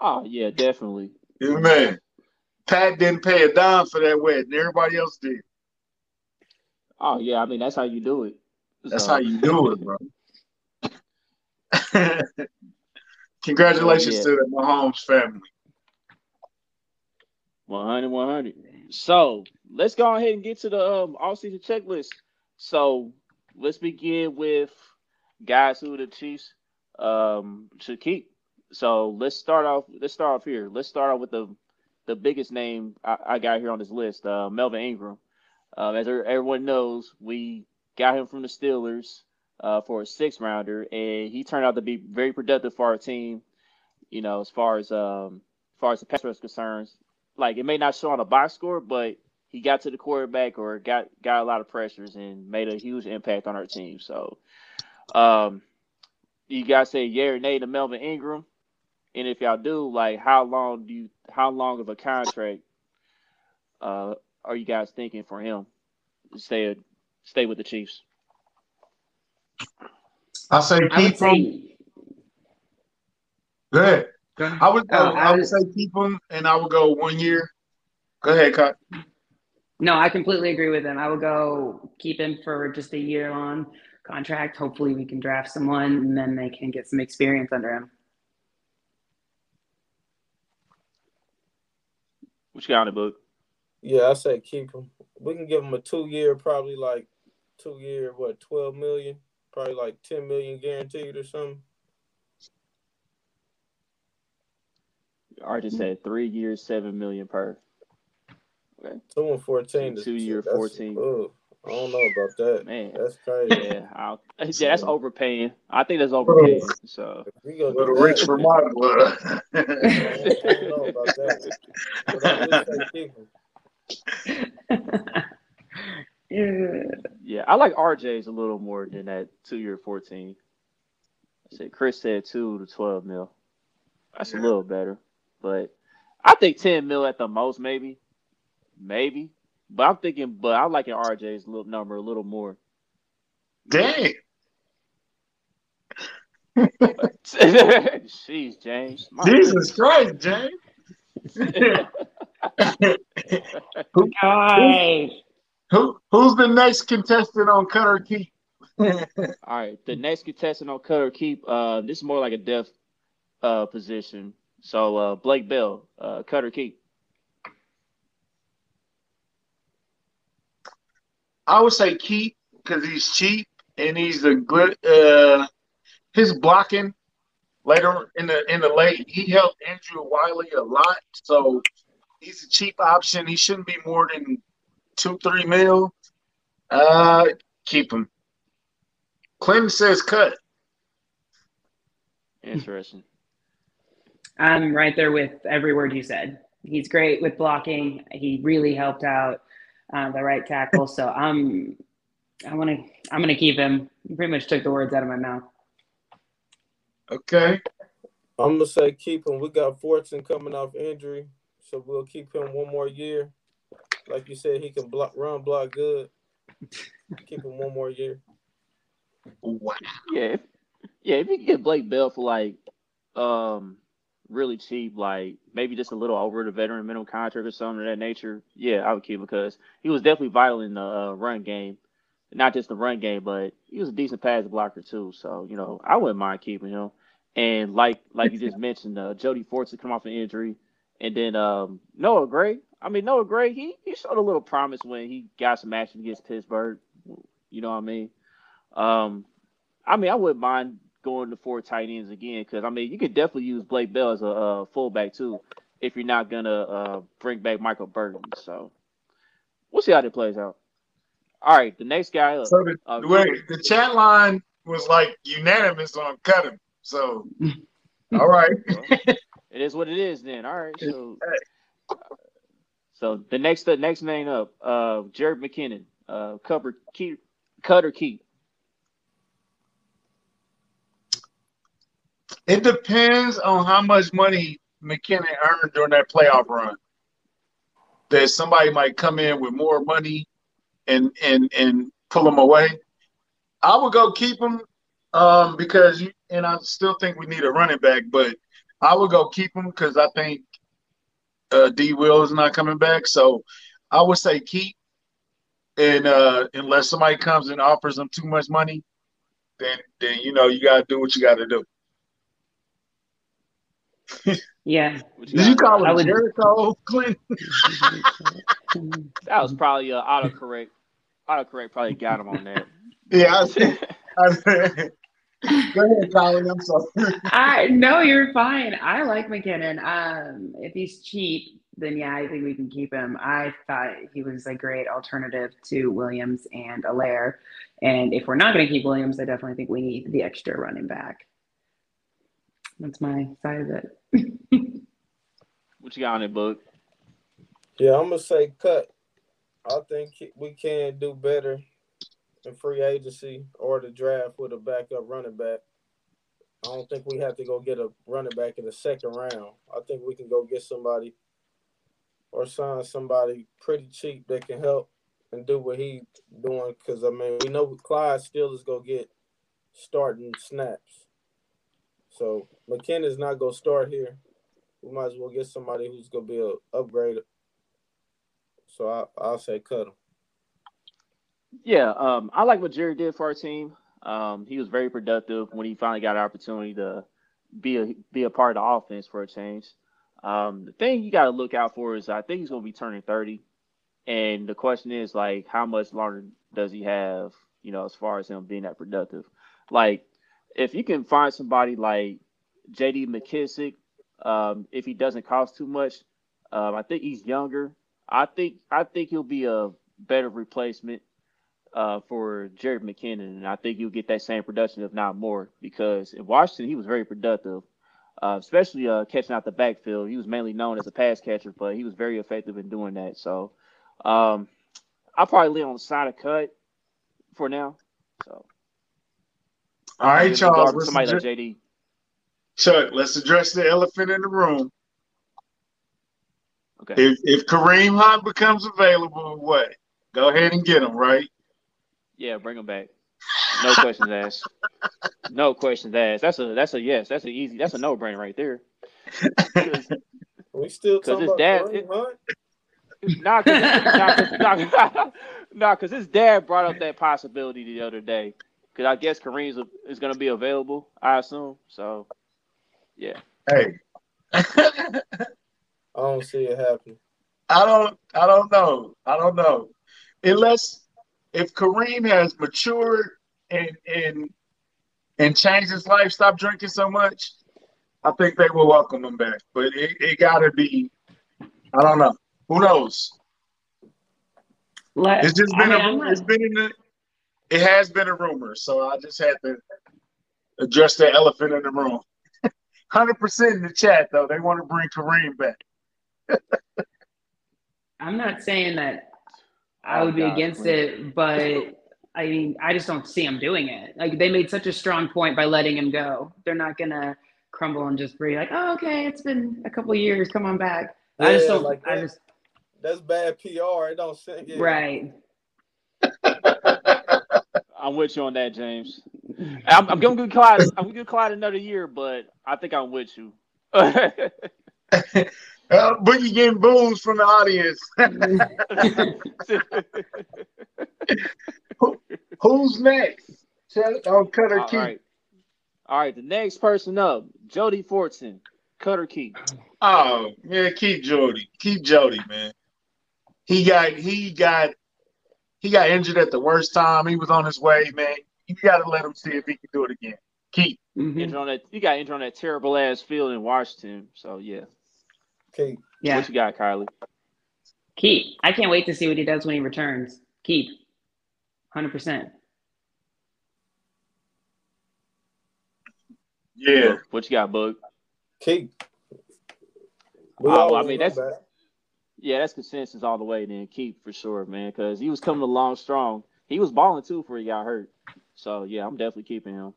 Oh yeah, definitely. Yeah, man. Pat didn't pay a dime for that wedding. Everybody else did. Oh yeah, I mean that's how you do it. That's So- how you do it, bro. Congratulations Yeah. to the Mahomes family. 100, 100. So let's go ahead and get to the um, off-season checklist. So let's begin with guys who the Chiefs um, should keep. So let's start off. Let's start off here. Let's start off with the the biggest name I, I got here on this list, uh, Melvin Ingram. Um, as er- everyone knows, we got him from the Steelers uh, for a six rounder, and he turned out to be very productive for our team. You know, as far as um, as far as the pass rush concerns, like it may not show on a box score, but he got to the quarterback or got got a lot of pressures and made a huge impact on our team. So, um, you guys say yeah or nay to Melvin Ingram, and if y'all do, like how long do you how long of a contract uh are you guys thinking for him stay stay with the Chiefs? I say I keep him. say Go ahead. go ahead. I would Oh, I, I would say keep him, and I would go one year. Go ahead, Cut. No, I completely agree with him. I would go keep him for just a year long contract. Hopefully we can draft someone and then they can get some experience under him. What you got on the book? Yeah, I say keep him. We can give him a two year, probably like two year, what, twelve million, probably like ten million guaranteed or something. I just hmm. said three years, seven million per. Okay. Two and fourteen. is- Two year, that's- 14. ugh, I don't know about that. Man. That's crazy. Yeah, I'll, yeah, that's overpaying. I think that's overpaying. So We gonna Little rich that. for my blood. I don't, I don't know about that. But I would say keep him. Yeah. yeah, I like RJ's a little more than that two year fourteen. I said Chris said two to twelve mil. That's a little better, but I think ten mil at the most, maybe, maybe. But I'm thinking, but I'm liking RJ's little number a little more. Dang. Jeez, James. Jesus Christ, James. Guys. Who who's the next contestant on Cutter Keep? All right, the next contestant on Cutter Keep. Uh, this is more like a depth uh position. So uh, Blake Bell, uh, Cutter Keep. I would say keep because he's cheap and he's a good. Uh, his blocking later in the in the late, he helped Andrew Wylie a lot. So he's a cheap option. He shouldn't be more than two three mil. Uh, keep him. Clinton says cut. Interesting. I'm right there with every word you said. He's great with blocking. He really helped out uh, the right tackle. So I'm, I want to, I'm going to keep him. You pretty much took the words out of my mouth. Okay. I'm gonna say keep him. We got Fortson coming off injury, so we'll keep him one more year. Like you said, he can block, run, block good. keep him one more year. Wow. Yeah, if, yeah. If you get Blake Bell for like, um, really cheap, like maybe just a little over the veteran minimum contract or something of that nature, yeah, I would keep him because he was definitely vital in the uh, run game, not just the run game, but he was a decent pass blocker too. So you know, I wouldn't mind keeping him. And like like you just mentioned, uh, Jody Fortson come off an injury, and then um, Noah Gray. I mean, Noah Gray, he he showed a little promise when he got some action against Pittsburgh. You know what I mean? Um, I mean, I wouldn't mind going to four tight ends again because I mean, you could definitely use Blake Bell as a, a fullback too if you're not gonna uh, bring back Michael Burton. So we'll see how that plays out. All right, the next guy. Up, So the, uh, wait, the chat line was like unanimous on cut him. So, all right. It is what it is then. All right. So so the next the next name up, uh Jerick McKinnon, uh cover key cutter key. It depends on how much money McKinnon earned during that playoff run. That somebody might come in with more money and and and pull them away. I would go keep him um, because you and I still think we need a running back, but I would go keep him because I think uh, D Will is not coming back. So I would say keep, and uh, unless somebody comes and offers them too much money, then then you know you got to do what you got to do. Yeah. Did you got? call I him would- Jericho Clinton? that was probably uh autocorrect. Autocorrect probably got him on that. Yeah, I see. I see. Go ahead, Colin. I'm sorry. I no, you're fine. I like McKinnon. Um, if he's cheap, then yeah, I think we can keep him. I thought he was a great alternative to Williams and Alaire. And if we're not going to keep Williams, I definitely think we need the extra running back. That's my side of it. What you got on it, book? Yeah, I'm gonna say cut. I think we can do better in free agency or the draft with a backup running back. I don't think we have to go get a running back in the second round. I think we can go get somebody or sign somebody pretty cheap that can help and do what he doing. Because I mean, we know Clyde still is gonna get starting snaps. So McKinnon's not gonna start here. We might as well get somebody who's gonna be a upgrade. So I, I'll say cut him. Yeah, um, I like what Jerry did for our team. Um, he was very productive when he finally got an opportunity to be a be a part of the offense for a change. Um, the thing you got to look out for is I think he's going to be turning 30, and the question is like how much longer does he have? You know, as far as him being that productive, like if you can find somebody like J.D. McKissick, um, if he doesn't cost too much, um, I think he's younger. I think I think he'll be a better replacement uh, for Jerick McKinnon, and I think you'll get that same production, if not more, because in Washington he was very productive, uh, especially uh, catching out the backfield. He was mainly known as a pass catcher, but he was very effective in doing that. So um, I'll probably lean on the side of cut for now. So All right, If we go Charles. somebody like JD. Chuck, let's address the elephant in the room. Okay. If if Kareem Hunt becomes available, what? Go ahead and get him, right? Yeah, bring him back. No questions asked. No questions asked. That's a that's a yes. That's an easy. That's a no brainer right there. We still 'Cause talking his about dad- Kareem Hunt? Nah, cause, nah, cause, nah, nah, 'cause his dad brought up that possibility the other day. Cause I guess Kareem's is gonna be available. I assume. So, yeah. Hey. I don't see it happening. I don't I don't know. I don't know. Unless if Kareem has matured and and and changed his life, stop drinking so much, I think they will welcome him back. But it, it gotta be I don't know. Who knows? Let, It's just I been mean, a I'm not- it's been in the it has been a rumor, so I just had to address the elephant in the room. Hundred percent in the chat though, they want to bring Kareem back. I'm not saying that I Oh, would be God, against please. it, but I mean, I just don't see him doing it. Like they made such a strong point by letting him go. They're not gonna crumble and just be like, "Oh, okay, it's been a couple years. Come on back." I just don't. like I that. just That's bad PR. It don't sit. in. right. I'm with you on that, James. I'm, I'm gonna give Clyde. I'm gonna give Clyde another year, but I think I'm with you. Uh, Boogie getting booze from the audience. Who's next? Chuck on Cutter All Keith. right. All right. The next person up, Jody Fortson, Cutter Key. Oh man, keep Jody. Keep Jody, man. He got he got he got injured at the worst time. He was on his way, man. You gotta let him see if he can do it again. Keep. Mhm. Injured on that. You got injured on that terrible ass field in Washington. So yeah. Keep. Yeah, What you got, Kylie? keep. I can't wait to see what he does when he returns. Keep. Hundred percent. Yeah. What you got, Bug? Keep. We Oh, I mean, that's- that. Yeah, that's consensus all the way. Then keep for sure, man, because he was coming along strong. He was balling too before he got hurt. So yeah, I'm definitely keeping him.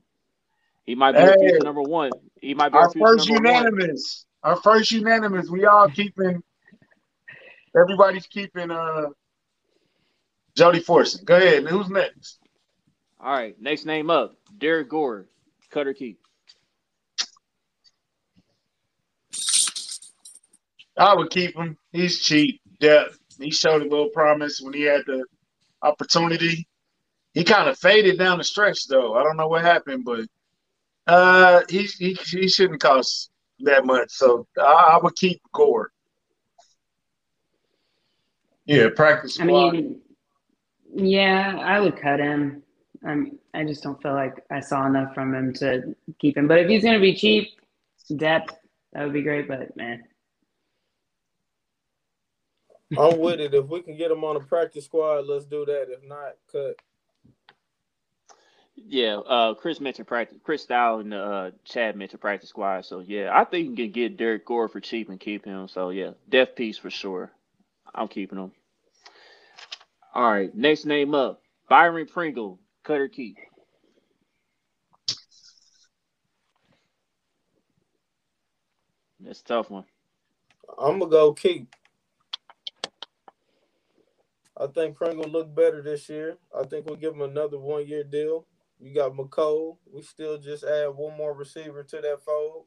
He might be Hey. future number one. He might be Our our first number one. unanimous. Our first unanimous. We all keeping everybody's keeping uh Jody Fortson. Go ahead. Who's next? All right, next name up, Derrick Gore, Cutter Key. I would keep him. He's cheap. Depth. He showed a little promise when he had the opportunity. He kind of faded down the stretch though. I don't know what happened, but uh, he he, he shouldn't cost that much. So I, I would keep Gore. Yeah, practice I squad. mean, yeah, I would cut him. Um, I just don't feel like I saw enough from him to keep him. But if he's gonna be cheap, depth, that would be great. But man, I'm with it. If we can get him on a practice squad, let's do that. If not, cut. Yeah, uh, Chris mentioned practice. Chris Style and uh, Chad mentioned practice squad. So yeah, I think you can get Derrick Gore for cheap and keep him. So yeah, death piece for sure. I'm keeping him. All right, next name up, Byron Pringle, Cutter Key. That's tough one. I'm gonna go keep. I think Pringle looked better this year. I think we'll give him another one year deal. You got Mecole. We still just add one more receiver to that fold.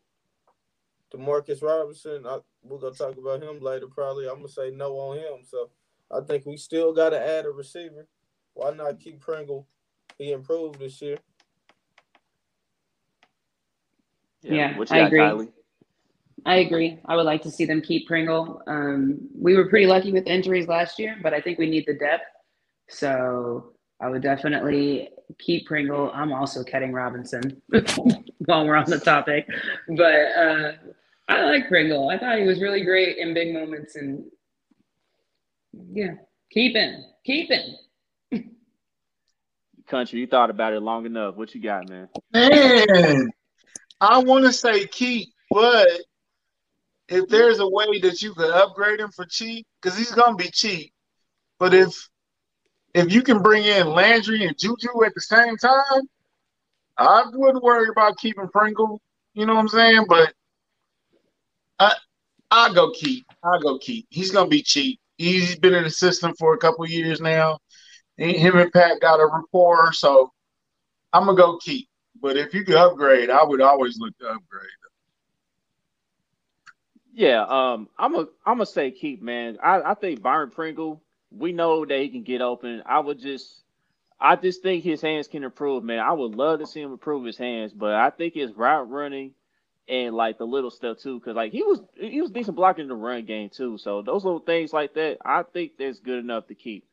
Demarcus Robinson, I, we're gonna talk about him later. Probably, I'm gonna say no on him. So I think we still got to add a receiver. Why not keep Pringle? He improved this year. Yeah, what you I got, agree. Kylie? I agree. I would like to see them keep Pringle. Um, we were pretty lucky with injuries last year, but I think we need the depth. So I would definitely keep Pringle. I'm also cutting Robinson while we're on the topic. But uh, I like Pringle. I thought he was really great in big moments. And yeah, keep him. Keep him. Country, you thought about it long enough. What you got, man? Man, I want to say keep, but if there's a way that you could upgrade him for cheap, because he's gonna be cheap, but if if you can bring in Landry and Juju at the same time, I wouldn't worry about keeping Pringle. You know what I'm saying? But I I go keep. I go keep. He's gonna be cheap. He's been in the system for a couple years now. Him and Pat got a rapport, so I'm gonna go keep. But if you could upgrade, I would always look to upgrade. Yeah, um, I'm a I'm gonna say keep, man. I, I think Byron Pringle. We know that he can get open. I would just, I just think his hands can improve, man. I would love to see him improve his hands, but I think his route running and like the little stuff too, because like he was he was decent blocking the run game too. So those little things like that, I think that's good enough to keep.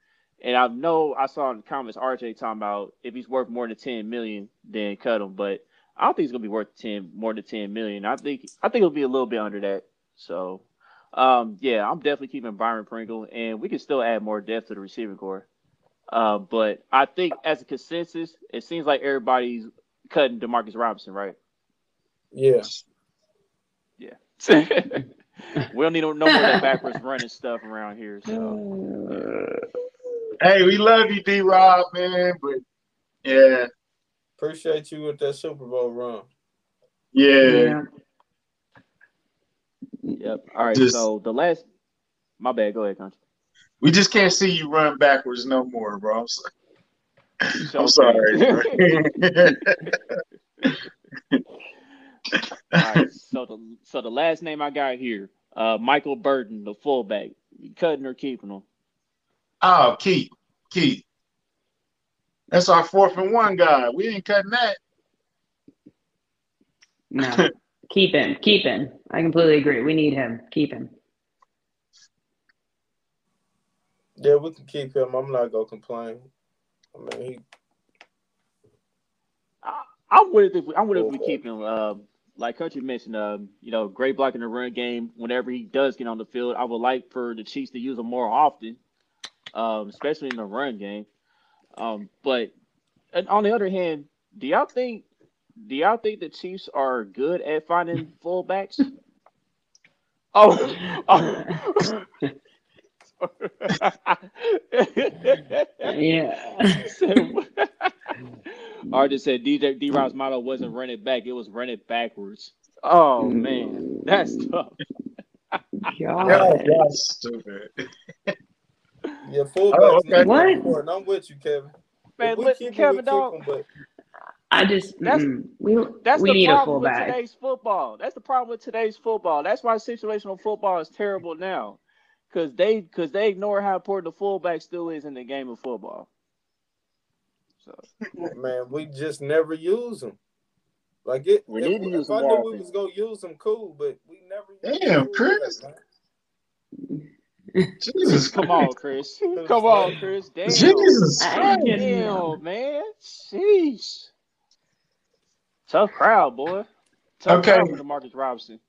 And I know I saw in the comments RJ talking about if he's worth more than ten million, then cut him. But I don't think he's gonna be worth ten more than ten million. I think I think it'll be a little bit under that. So, um, yeah, I'm definitely keeping Byron Pringle, and we can still add more depth to the receiving core. Uh, but I think as a consensus, it seems like everybody's cutting Demarcus Robinson, right? Yeah. Yeah. we don't need no, no more of that backwards running stuff around here. So hey, we love you, D Rob, man. But yeah, Appreciate you with that Super Bowl run. yeah. Yep. All right. Just- so the last, my bad. Go ahead, country. We just can't see you run backwards no more, bro. I'm, so- I'm sorry. bro. All right. So the so the last name I got here, uh, Michael Burton, the fullback. Cutting or keeping him? oh, keep, keep. That's our fourth and one guy. We ain't cutting that. No, keep him. Keep him. I completely agree. We need him. Keep him. Yeah, we can keep him. I'm not gonna complain. I mean, he, I, I'm with it. If we, I'm with it if we keep him. Um, like Country mentioned, um, you know, great block in the run game. Whenever he does get on the field, I would like for the Chiefs to use him more often, um, especially in the run game. Um, but and on the other hand, do y'all think do y'all think the Chiefs are good at finding fullbacks? Oh, oh. Yeah. Or just said DJ D Rob's motto wasn't run it back, it was run it backwards. Oh mm. man, that's tough. Yeah, God. that's stupid. yeah, fullbacks. Oh, okay. need What? I'm with you, Kevin. Man, If we look, keep him, we Kevin keep dog, him, but I just That's- mm, we that's we the need a problem with today's football. That's the problem with today's football. That's why situational football is terrible now. Cause they cause they ignore how important the fullback still is in the game of football. So man, we just never use them. Like it, We if, need to use if I them knew more we was gonna use them, cool. But we never. Damn, use Chris. them, Jesus, come on, Chris. Come on, Chris. Damn. Jesus I Damn, man. Sheesh. Tough crowd, boy. Tough Okay. crowd for Demarcus Robinson.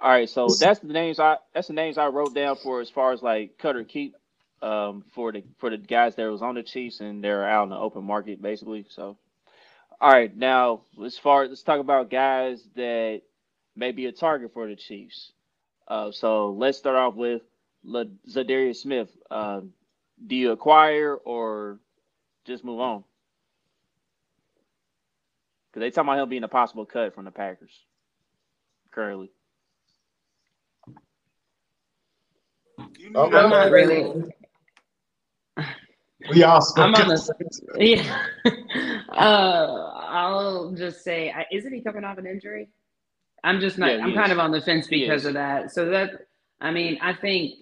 All right, so that's the names I that's the names I wrote down for as far as like cut or keep um for the for the guys that was on the Chiefs and they're out in the open market basically. So all right, now as far let's talk about guys that may be a target for the Chiefs. Uh, so let's start off with La- Za'Darius Smith. Um, do you acquire or just move on? Because they talking about him being a possible cut from the Packers currently. You I'm know I'm not really. We all I'm on spoke. the. Yeah. uh, I'll just say, isn't he coming off an injury? I'm just not. Yeah, I'm is. kind of on the fence because of that. So that, I mean, I think,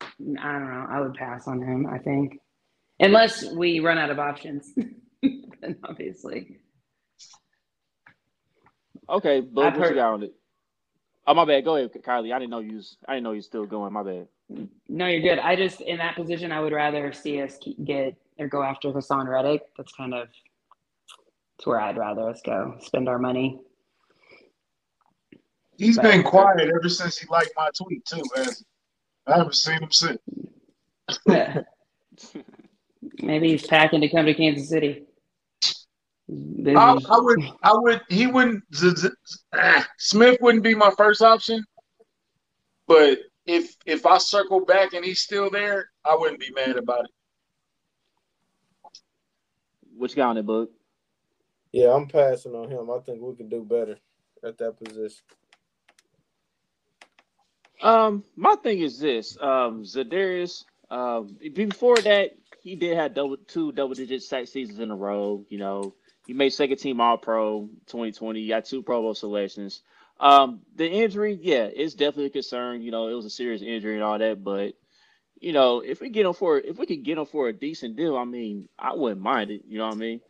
I don't know. I would pass on him. I think, unless we run out of options, then obviously. Okay, but I've what you got on it? Oh my bad. Go ahead, Kylie. I didn't know you. Was, I didn't know you was still going. My bad. No, you're good. I just in that position, I would rather see us keep, get or go after Haason Reddick. That's kind of that's where I'd rather us go. Spend our money. He's been quiet ever since he liked my tweet too. Man. I haven't seen him since. Maybe he's packing to come to Kansas City. Busy. I, I would, I would, he wouldn't. Z- Z- ah, Smith wouldn't be my first option, but if if I circle back and he's still there, I wouldn't be mad about it. what you got on it, book? Yeah, I'm passing on him. I think we can do better at that position. Um, my thing is this. Um, Za'Darius. Um, before that, he did have double two double digit sack seasons in a row. You know, he made second team All Pro 2020. He got two Pro Bowl selections. Um, the injury, yeah, it's definitely a concern. You know, it was a serious injury and all that, but you know, if we get him for if we could get him for a decent deal, I mean, I wouldn't mind it. You know what I mean?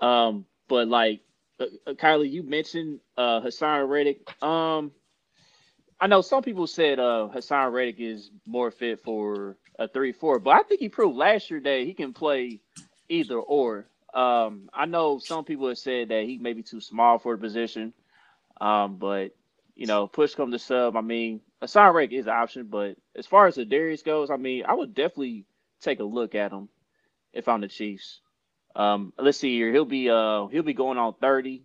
Um, but like, uh, uh, Kylie, you mentioned uh Haason Reddick. Um, I know some people said uh Haason Reddick is more fit for a three four, but I think he proved last year that he can play either or. Um, I know some people have said that he may be too small for the position. Um, but you know, push come to sub. I mean, Haason Reddick is an option, but as far as the Darius goes, I mean, I would definitely take a look at him if I'm the Chiefs. Um, let's see here. He'll be uh he'll be going on 30.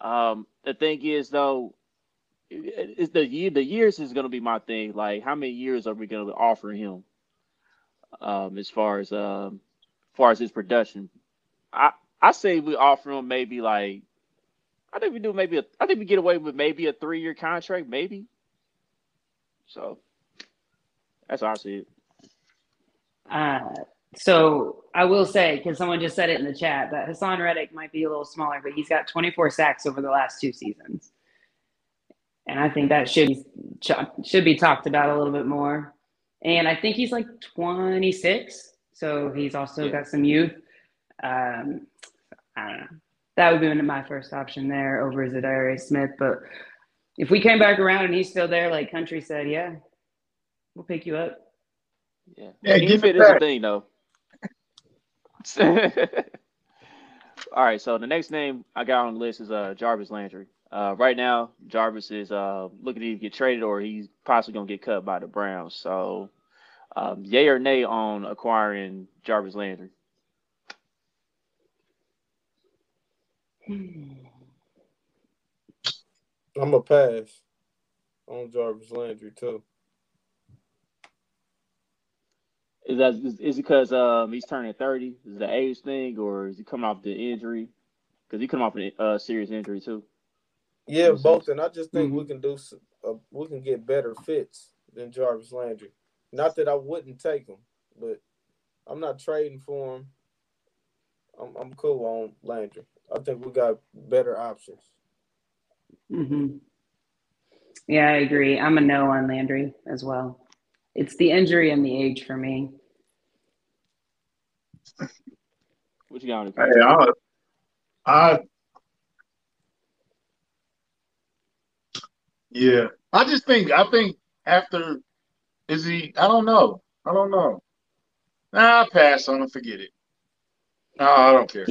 Um, the thing is though, is the year the years is gonna be my thing. Like how many years are we gonna offer him? um, as far as um, as far as his production. I I say we offer him maybe like I think we do maybe a, I think we get away with maybe a three year contract, maybe. So that's how I see it. Uh, so I will say, because someone just said it in the chat, that Haason Reddick might be a little smaller, but he's got 24 sacks over the last two seasons, and I think that should should be talked about a little bit more. And I think he's like 26, so he's also yeah. got some youth. Um, I don't know. That would be one of my first option there over Za'Darius Smith, but if we came back around and he's still there, like Country said, yeah, we'll pick you up. Yeah, yeah give it is a thing though. All right, so the next name I got on the list is uh, Jarvis Landry. Uh, right now, Jarvis is uh, looking to either get traded or he's possibly going to get cut by the Browns. So, um, yay or nay on acquiring Jarvis Landry? I'm a pass on Jarvis Landry too. Is that is, is it because um he's turning thirty? Is the age thing, or is he coming off the injury? Because he come off a uh, serious injury too. Yeah, both, and I just think mm-hmm. we can do uh, we can get better fits than Jarvis Landry. Not that I wouldn't take him, but I'm not trading for him. I'm I'm cool on Landry. I think we got better options. Mm-hmm. Yeah, I agree. I'm a no on Landry as well. It's the injury and the age for me. What you got? Hey, I, I, yeah, I just think I think after is he? I don't know. I don't know. Nah, I pass on it. Forget it. No, I don't care.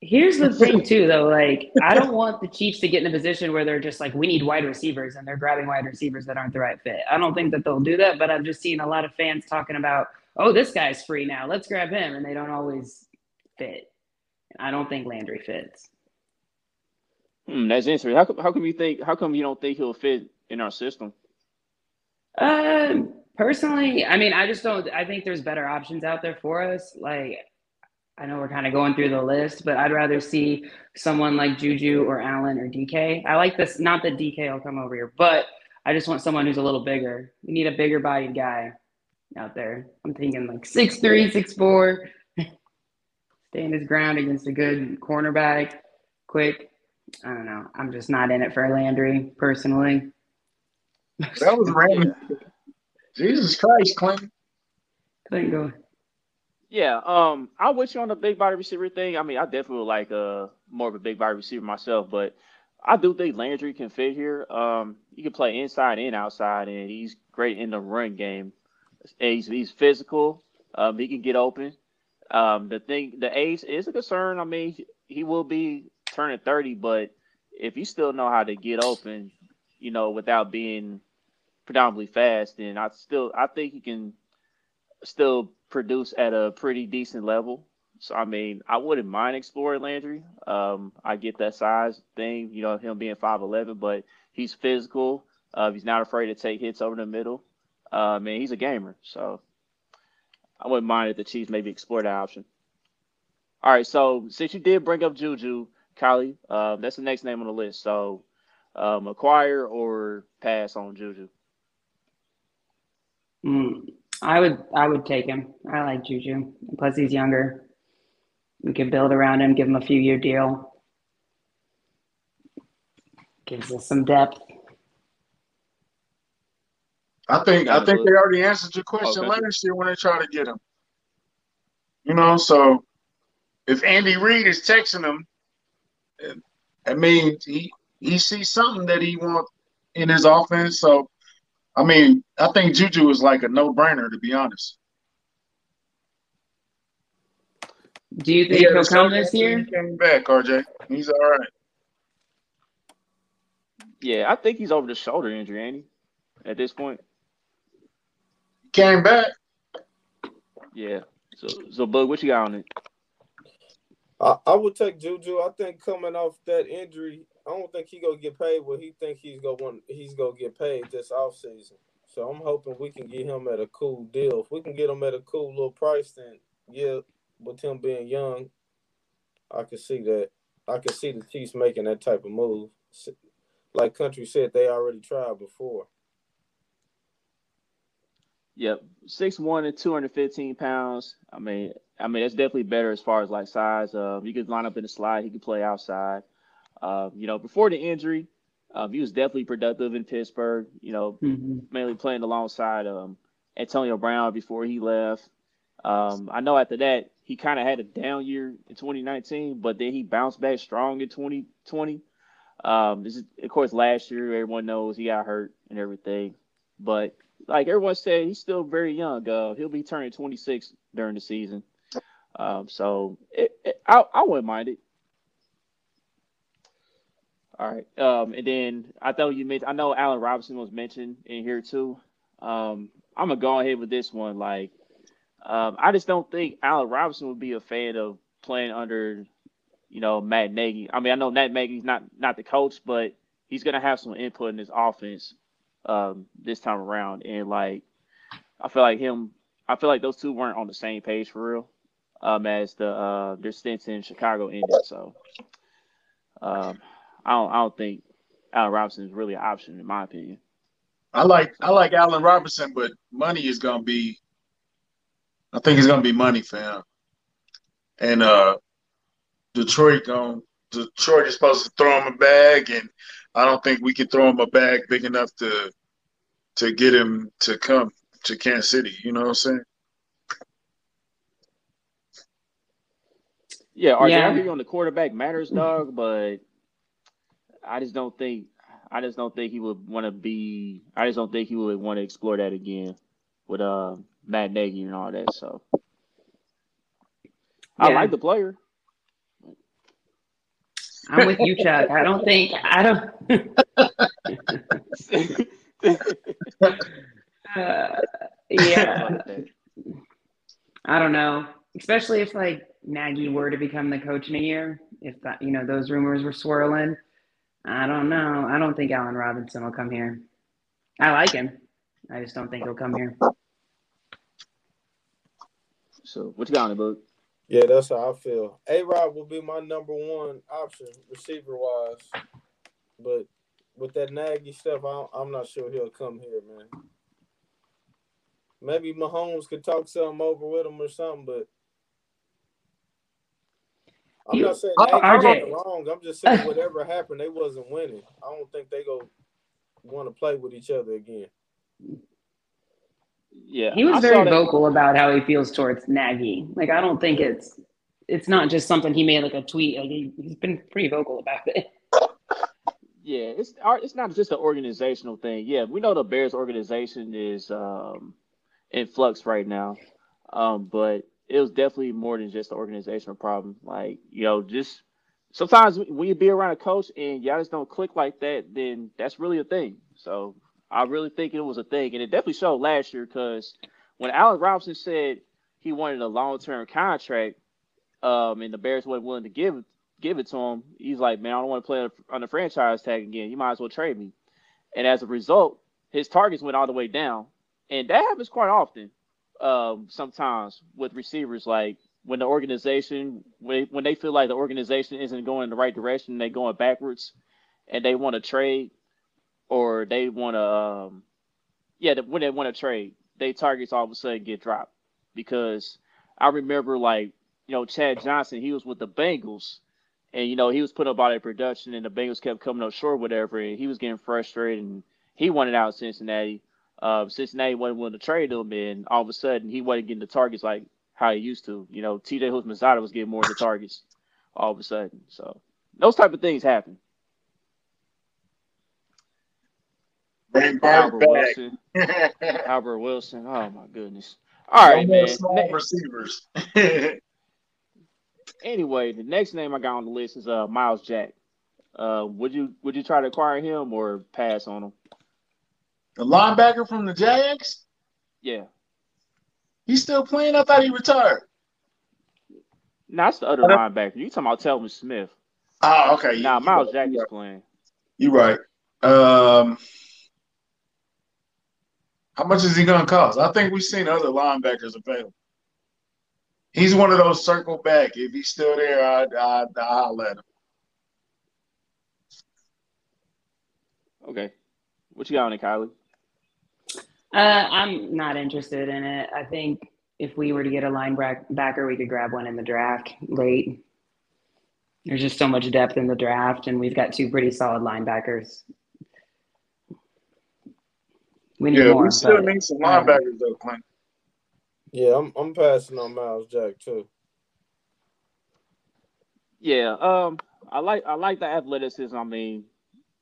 Here's the thing, too, though. Like, I don't want the Chiefs to get in a position where they're just like, we need wide receivers, and they're grabbing wide receivers that aren't the right fit. I don't think that they'll do that, but I've just seen a lot of fans talking about, oh, this guy's free now. Let's grab him. And they don't always fit. I don't think Landry fits. Hmm, that's interesting. How come, how come you think, how come you don't think he'll fit in our system? Um, personally, I mean, I just don't, I think there's better options out there for us. Like, I know we're kind of going through the list, but I'd rather see someone like Juju or Allen or DK. I like this. Not that DK will come over here, but I just want someone who's a little bigger. We need a bigger bodied guy out there. I'm thinking like six three, six four, stand his ground against a good cornerback, quick. I don't know. I'm just not in it for Landry personally. That was random. Jesus Christ, Clinton. Clinton, go. Yeah, um, I with you on the big body receiver thing. I mean, I definitely would like uh more of a big body receiver myself, but I do think Landry can fit here. Um, he can play inside and outside, and he's great in the run game. He's he's physical. Um, he can get open. Um, the thing, the age is a concern. I mean, he will be turning thirty, but if you still know how to get open, you know, without being predominantly fast, then I still I think he can still produce at a pretty decent level. So I mean, I wouldn't mind exploring Landry. Um, I get that size thing, you know, him being five eleven, but he's physical. Uh, he's not afraid to take hits over the middle. Uh, man, he's a gamer, so I wouldn't mind if the Chiefs maybe explore that option. All right, so since you did bring up Juju, Kylie, uh, that's the next name on the list. So, um, acquire or pass on Juju? Mm, I would I would take him. I like Juju. Plus he's younger. We could build around him, give him a few year deal. Gives us some depth. I think I think they already answered your question okay. last year when they tried to get him. You know, so if Andy Reid is texting him, I mean he he sees something that he wants in his offense. So I mean, I think Juju is like a no brainer to be honest. Do you think he will come this year? He came back, RJ. He's all right. Yeah, I think he's over the shoulder injury, Andy. At this point, came back. Yeah. So, so, Bug, what you got on it? I, I would take Juju. I think coming off that injury, I don't think he gonna get paid what he think he's gonna want. He's gonna get paid this off season. So I'm hoping we can get him at a cool deal. If we can get him at a cool little price, then yeah, with him being young, I can see that. I can see the Chiefs making that type of move. Like Country said, they already tried before. Yep, six one and two hundred fifteen pounds. I mean, I mean that's definitely better as far as like size. Uh, you could line up in the slide. He could play outside. Uh, you know, before the injury, um, he was definitely productive in Pittsburgh. You know, mm-hmm. mainly playing alongside um, Antonio Brown before he left. Um, I know after that he kind of had a down year in 2019, but then he bounced back strong in 2020. Um, this is of course last year. Everyone knows he got hurt and everything, but like everyone said, he's still very young. Uh, he'll be turning 26 during the season. Um, so it, it, I, I wouldn't mind it. All right. Um, and then I thought you mentioned, I know Allen Robinson was mentioned in here too. Um, I'm gonna go ahead with this one. Like, um, I just don't think Allen Robinson would be a fan of playing under, you know, Matt Nagy. I mean, I know Matt Nagy's not not the coach, but he's gonna have some input in his offense um, this time around. And like, I feel like him, I feel like those two weren't on the same page for real. Um, as the uh, their stints in Chicago ended. So, um, I don't, I don't think Allen Robinson is really an option in my opinion. I like, I like Allen Robinson, but money is gonna be. I think it's gonna be money for him. And uh, Detroit going Detroit is supposed to throw him a bag, and I don't think we can throw him a bag big enough to to get him to come to Kansas City. You know what I'm saying? Yeah, RJ, yeah. I hear you on the quarterback matters, dog, but I just don't think I just don't think he would want to be. I just don't think he would want to explore that again with uh Matt Nagy and all that. So yeah. I like the player. I'm with you, Chuck. I don't think I don't. uh, yeah, I don't know. Especially if like Nagy were to become the coach in a year, if that you know those rumors were swirling. I don't know. I don't think Allen Robinson will come here. I like him. I just don't think he'll come here. So what you got on the book? Yeah, that's how I feel. A Rob will be my number one option receiver wise, but with that Nagy stuff, I am not sure he'll come here, man. Maybe Mahomes could talk something over with him or something, but I'm not saying Nagy RJ. wrong. I'm just saying whatever happened, they wasn't winning. I don't think they go want to play with each other again. Yeah, he was I very vocal about how he feels towards Nagy. Like I don't think it's it's not just something he made like a tweet. Like he, has been pretty vocal about it. Yeah, it's it's not just an organizational thing. Yeah, we know the Bears organization is um, in flux right now, um, but it was definitely more than just an organizational problem. Like you know, just sometimes when you be around a coach and y'all just don't click like that, then that's really a thing. So I really think it was a thing, and it definitely showed last year because when Allen Robinson said he wanted a long term contract, um, and the Bears weren't willing to give give it to him, he's like, man, I don't want to play on the franchise tag again. You might as well trade me. And as a result, his targets went all the way down, and that happens quite often. Um, sometimes with receivers, like when the organization when when they feel like the organization isn't going in the right direction, they're going backwards, and they want to trade or they want to, um, yeah, when they want to trade, they targets all of a sudden get dropped because I remember like you know Chad Johnson, he was with the Bengals, and you know he was putting up all that production, and the Bengals kept coming up short, whatever, and he was getting frustrated, and he wanted out of Cincinnati. Uh, Cincinnati wasn't willing to trade him, and all of a sudden he wasn't getting the targets like how he used to. You know, T.J. Houshmandzadeh was getting more of the targets all of a sudden. So those type of things happen. Bring Albert Wilson. Albert Wilson. Oh my goodness. All right, no man. Small receivers. anyway, the next name I got on the list is uh Myles Jack. Uh, would you would you try to acquire him or pass on him? The linebacker from the Jags. Yeah. He's still playing. I thought he retired. No, that's the other linebacker. You talking about Telvin Smith? Oh, okay. Nah, Myles Jack is playing. You're right. Um, How much is he gonna cost? I think we've seen other linebackers available. He's one of those circle back. If he's still there, I'd, I'd, I'll let him. Okay. What you got on it, Kylie? Uh, I'm not interested in it. I think if we were to get a linebacker, we could grab one in the draft late. There's just so much depth in the draft, and we've got two pretty solid linebackers. We need yeah, more. We still but, need some linebackers though, Clint. Yeah, I'm I'm passing on Myles Jack too. Yeah, um, I like I like the athleticism. I mean,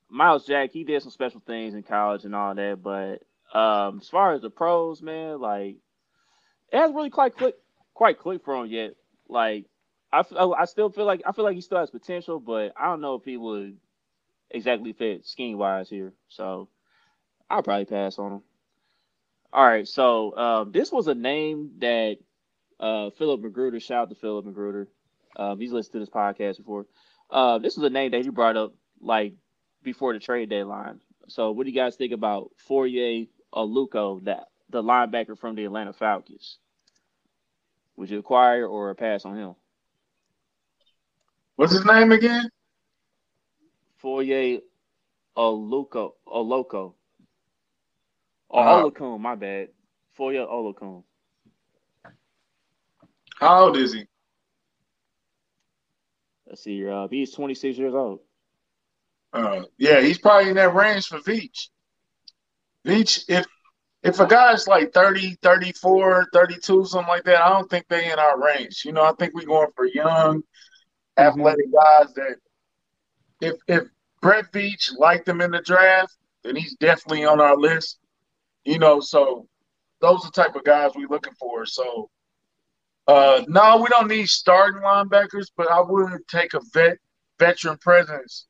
Myles Jack, he did some special things in college and all that, but um, as far as the pros, man, like it hasn't really quite clicked quite clicked for him yet. Like I, I still feel like I feel like he still has potential, but I don't know if he would exactly fit scheme wise here. So I'll probably pass on him. All right, so um, this was a name that uh, Philip Magruder, shout out to Philip Magruder. Um, he's listened to this podcast before. Uh, this was a name that he brought up like before the trade deadline. So, what do you guys think about Foye Oluokun, that the linebacker from the Atlanta Falcons? Would you acquire or pass on him? What's his name again? Foye Oluokun. Oloko. Oh, uh, my bad. Foye Oluokun. How old is he? Let's see. Uh, he's 26 years old. Uh, yeah, he's probably in that range for Veach. Veach, if if a guy's like 30, 34, 32, something like that, I don't think they in our range. You know, I think we're going for young, mm-hmm. athletic guys that if if Brett Veach liked him in the draft, then he's definitely on our list. You know, so those are the type of guys we're looking for. So uh no, we don't need starting linebackers, but I would take a vet veteran presence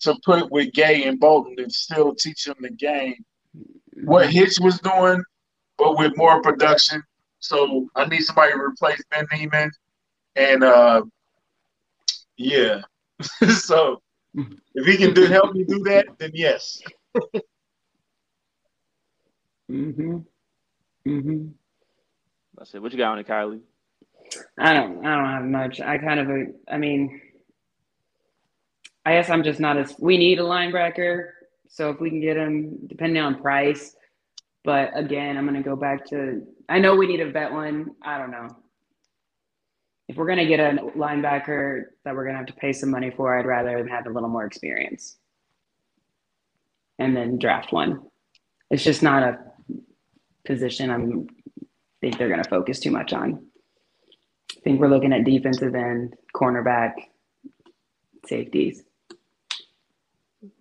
to put with Gay and Bolton and still teach them the game. What Hitch was doing, but with more production. So I need somebody to replace Ben Niemann. And uh yeah. so if he can do help me do that, then yes. Mm-hmm. Mm-hmm. That's it. What you got on it, Kylie? I don't. I don't have much. I kind of. I mean, I guess I'm just not as. We need a linebacker, so if we can get him, depending on price. But again, I'm going to go back to. I know we need a vet one. I don't know. If we're going to get a linebacker that we're going to have to pay some money for, I'd rather have a little more experience, and then draft one. It's just not a position I'm think they're going to focus too much on. I think we're looking at defensive end, cornerback, safeties.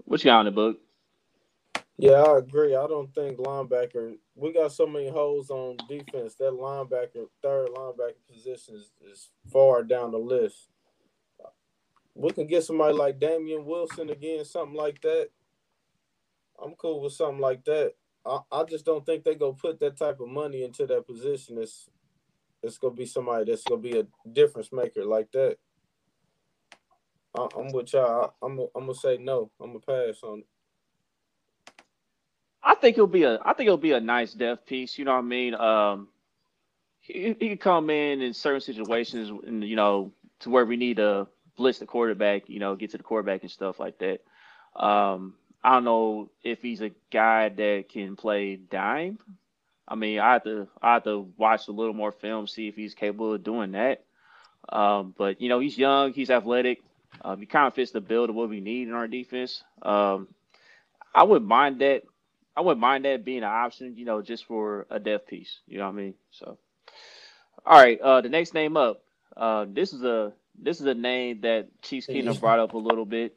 What you got on the book? Yeah, I agree. I don't think linebacker. We got so many holes on defense. That linebacker, third linebacker position is, is far down the list. We can get somebody like Damien Wilson again, something like that. I'm cool with something like that. I, I just don't think they go put that type of money into that position. It's it's gonna be somebody that's gonna be a difference maker like that. I, am with y'all. I, I'm I'm gonna say no. I'm gonna pass on it. I think it'll be a I think it'll be a nice depth piece. You know what I mean? Um, he, he can come in in certain situations, and you know, to where we need to blitz the quarterback. You know, get to the quarterback and stuff like that. Um, I don't know if he's a guy that can play dime. I mean, I have to I have to watch a little more film, see if he's capable of doing that. Um, but you know, he's young, he's athletic. Um, he kind of fits the build of what we need in our defense. Um, I wouldn't mind that. I wouldn't mind that being an option, you know, just for a depth piece. You know what I mean? So, all right. Uh, the next name up. Uh, this is a this is a name that Chiefs Kingdom brought up a little bit.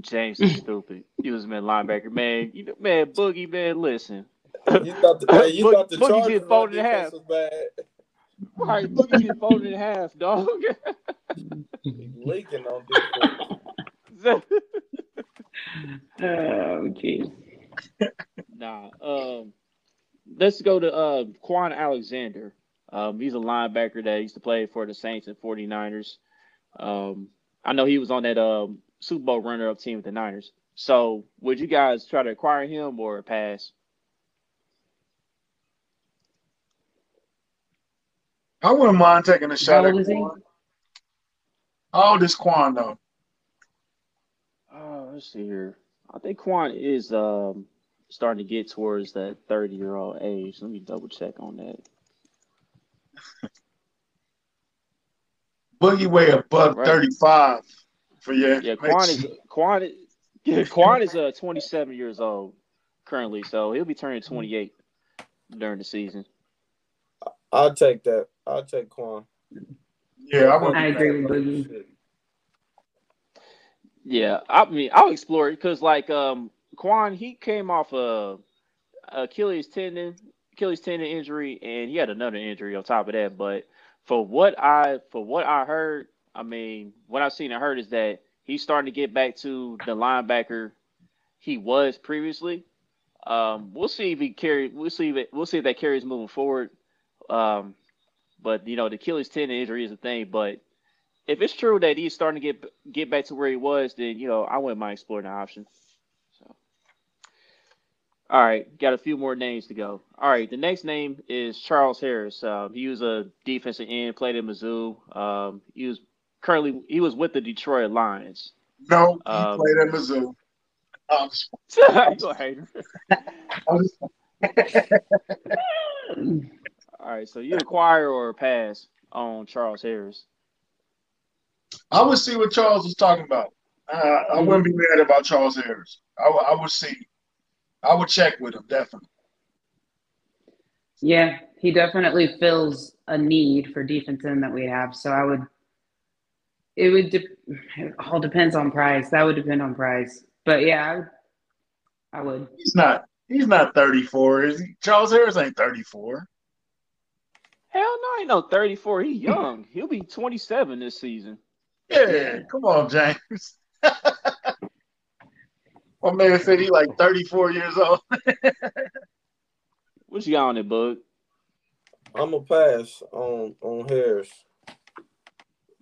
James is stupid. He was a man linebacker. Man, you know, man, Boogie, man, listen. You thought the, hey, you Boogie, thought the Boogie get folded in half. Was bad. Right, Boogie get folded in half, dog. Leaking on this. oh, geez nah. Um, let's go to uh, Kwon Alexander. Um, he's a linebacker that used to play for the Saints and 49ers. Um, I know he was on that um, Super Bowl runner up team with the Niners. So, would you guys try to acquire him or pass? I wouldn't mind taking a shot at Kwon. How old is Kwon, though? Oh, let's see here. I think Kwon is um starting to get towards that 30 year old age. Let me double check on that. Boogie weigh a buck Right. thirty-five for your Yeah, Kwon is Kwon is yeah, Kwon is uh 27 years old currently, so he'll be turning 28 during the season. I'll take that. I'll take Kwon. Yeah, I wouldn't I agree with Boogie. Yeah, I mean, I'll explore it because like um Kwon, he came off a Achilles tendon, Achilles tendon injury, and he had another injury on top of that. But for what I for what I heard, I mean, what I've seen and heard is that he's starting to get back to the linebacker he was previously. Um, we'll see if he carry. We'll see if it, we'll see if that carries moving forward. Um, but you know, the Achilles tendon injury is a thing. But if it's true that he's starting to get get back to where he was, then you know I wouldn't mind exploring the option. So, all right, got a few more names to go. All right, the next name is Charles Harris. Um, he was a defensive end, played at Mizzou. Um, he was currently he was with the Detroit Lions. No, he Um, played at Mizzou. I'm just- you a hater. I'm just- All right, so you acquire or pass on Charles Harris. I would see what Charles was talking about. Uh, I wouldn't be mad about Charles Harris. I, would- I would see. I would check with him definitely. Yeah, he definitely fills a need for defense end that we have. So I would, it would, de- it all depends on price. That would depend on price. But yeah, I would. I would. He's not. He's not 34, is he? Charles Harris ain't 34. Hell no, he no 34. He young. He'll be 27 this season. Yeah, come on, James. My man said he like 34 years old. What you got on it, Bug? I'm a pass on on Harris.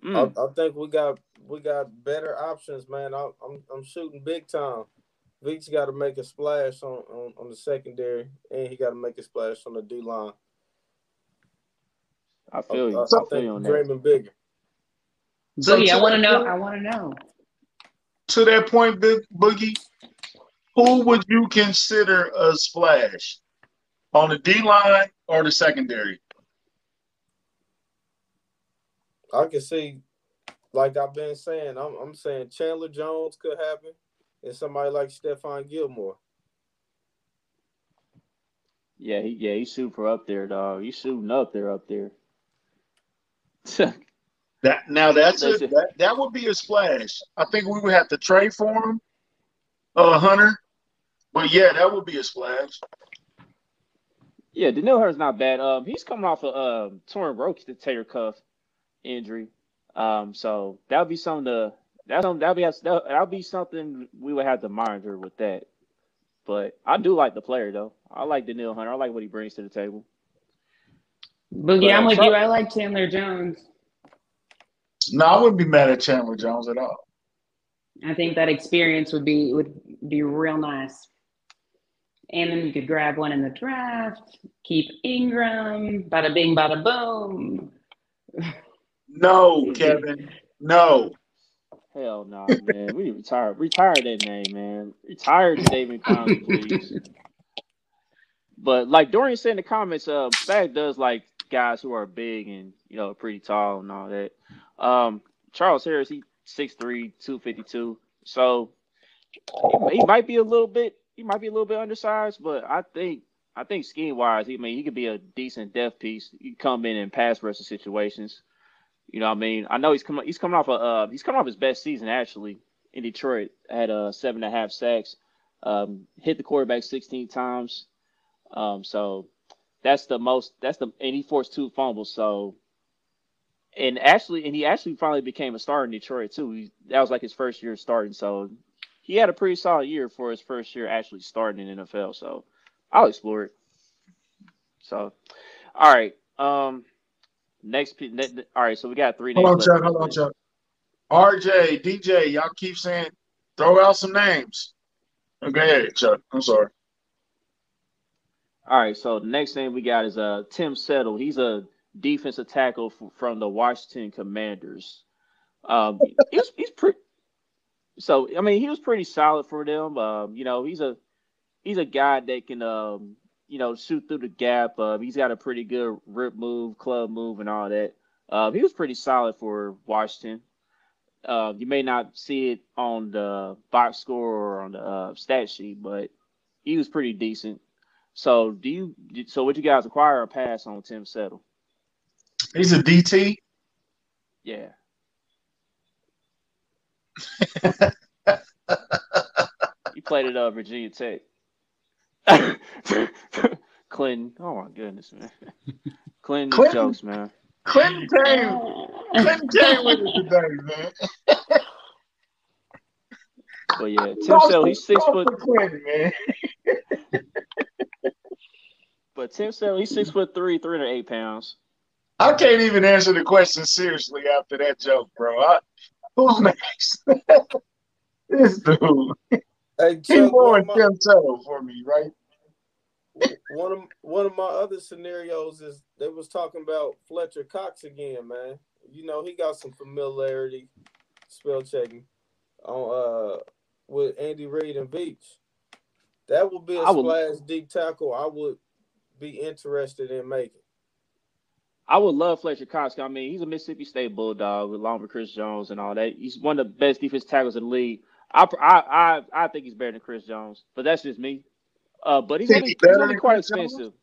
Mm. I, I think we got we got better options, man. I, I'm I'm shooting big time. Vic's got to make a splash on, on, on the secondary, and he got to make a splash on the D line. I I, feel you. I, I, I feel think you on we're that. dreaming bigger. So Boogie, I want to know. point- I want to know. To that point, Boogie, who would you consider a splash on the D line or the secondary? I can see, like I've been saying, I'm, I'm saying Chandler Jones could happen, and somebody like Stephon Gilmore. Yeah, he, yeah, he's super up there, dog. He's shooting up there, up there. That now that's a, it. that, that would be a splash. I think we would have to trade for him, uh, Hunter. But yeah, that would be a splash. yeah, Danielle Hurt's not bad. Um, he's coming off a um torn rotator cuff injury. Um, so that would be something to that that'll be that that'll be something we would have to monitor with that. But I do like the player though. I like Danielle Hunter. I like what he brings to the table. Boogie, But, I'm uh, with Char- you. I like Chandler Jones. No, I wouldn't be mad at Chandler Jones at all. I think that experience would be would be real nice. And then you could grab one in the draft, keep Ingram, bada bing, bada boom. No, Kevin. No. Hell no, man. We need to retire retire that name, man. Retire David Conley, please. But like Dorian said in the comments, uh, Spag does like guys who are big and you know pretty tall and all that. Um, Charles Harris, he 6'3", 252. So he, he might be a little bit he might be a little bit undersized, but I think I think scheme wise, he I mean he could be a decent depth piece. He come in and pass rushing situations. You know what I mean? I know he's coming he's coming off a uh, he's coming off his best season actually in Detroit. Had uh, seven and a half sacks, um, hit the quarterback 16 times. Um, so that's the most that's the and he forced two fumbles. So and actually and he actually finally became a star in Detroit too. He, that was like his first year starting. So he had a pretty solid year for his first year actually starting in NFL. So I'll explore it. So all right. Um next pe- ne- ne- all right, so we got three names. Hold on, Chuck. Hold on, Chuck. RJ, DJ, y'all keep saying, throw out some names. Okay, Chuck. I'm sorry. All right, so the next name we got is uh Tim Settle. He's a defensive tackle f- from the Washington Commanders. Um, he's he's pretty. So I mean, he was pretty solid for them. Um, you know, he's a he's a guy that can um, you know shoot through the gap. Uh, he's got a pretty good rip move, club move, and all that. Uh, he was pretty solid for Washington. Uh, you may not see it on the box score or on the uh, stat sheet, but he was pretty decent. So do you? So would you guys acquire a pass on Tim Settle? He's a DT. Yeah. he played it at uh, Virginia Tech. Clinton. Oh my goodness, man. Clinton, Clinton? jokes, man. Clinton came. Clinton came with it today, man. But yeah, Tim Settle, he's six foot. Clinton, man. But Tim Settle, he's six foot three, three hundred eight pounds. I can't even answer the question seriously after that joke, bro. I, who's next? this dude. Hey, He Chuck, more one, of Tim Settle for me, right? one of one of my other scenarios is they was talking about Fletcher Cox again, man. You know he got some familiarity, spell checking, on uh with Andy Reid and Veach. That would be a I would- splash deep tackle. I would be interested in making. I would love Fletcher Cox. I mean, he's a Mississippi State Bulldog along with Chris Jones and all that. He's one of the best defense tackles in the league. I I I, I think he's better than Chris Jones, but that's just me. Uh, but he's Think gonna, he's be, he's better gonna be quite Chris Jones? expensive.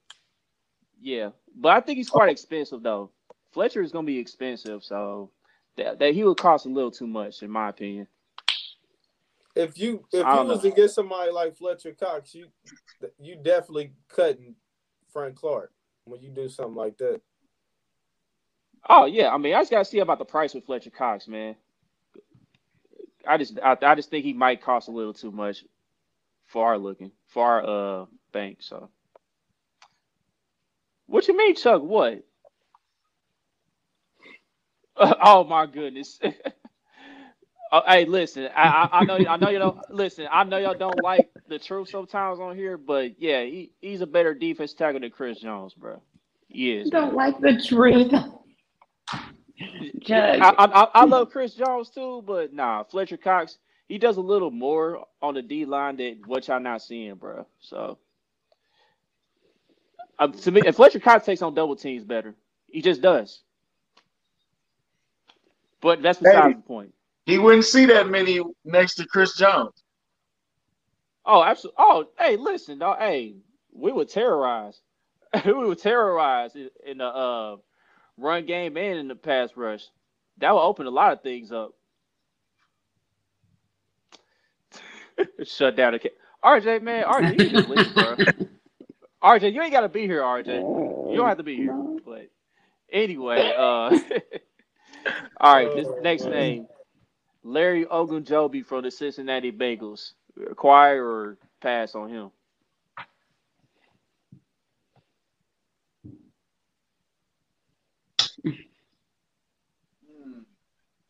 Yeah, but I think he's quite expensive though. Fletcher is gonna be expensive, so that, that he would cost a little too much, in my opinion. If you if you was know. to get somebody like Fletcher Cox, you you definitely cutting Frank Clark when you do something like that. Oh yeah, I mean, I just gotta see about the price with Fletcher Cox, man. I just, I, I just think he might cost a little too much for our looking, for our uh bank. So, what you mean, Chuck? What? oh my goodness. Oh, hey, listen. I, I I know I know you don't listen. I know y'all don't like the truth sometimes on here, but yeah, he, he's a better defense tackle than Chris Jones, bro. He is. don't man. like the truth. Judge. I, I, I- I love Chris Jones too, but nah, Fletcher Cox, he does a little more on the D line that what y'all not seeing, bro. So, uh, to me, and Fletcher Cox takes on double teams better. He just does. But that's besides Hey. the point. He wouldn't see that many next to Chris Jones. Oh, absolutely. Oh, hey, listen, dog. Hey, we would terrorize. we would terrorize in, in the uh, run game and in the pass rush. That will open a lot of things up. Shut down the ca- RJ, man. RJ, you just leave, bro. RJ, you ain't got to be here, RJ. You don't have to be here. But anyway, uh, all right, this Oh, next name. Larry Ogunjobi from the Cincinnati Bengals. Acquire or pass on him?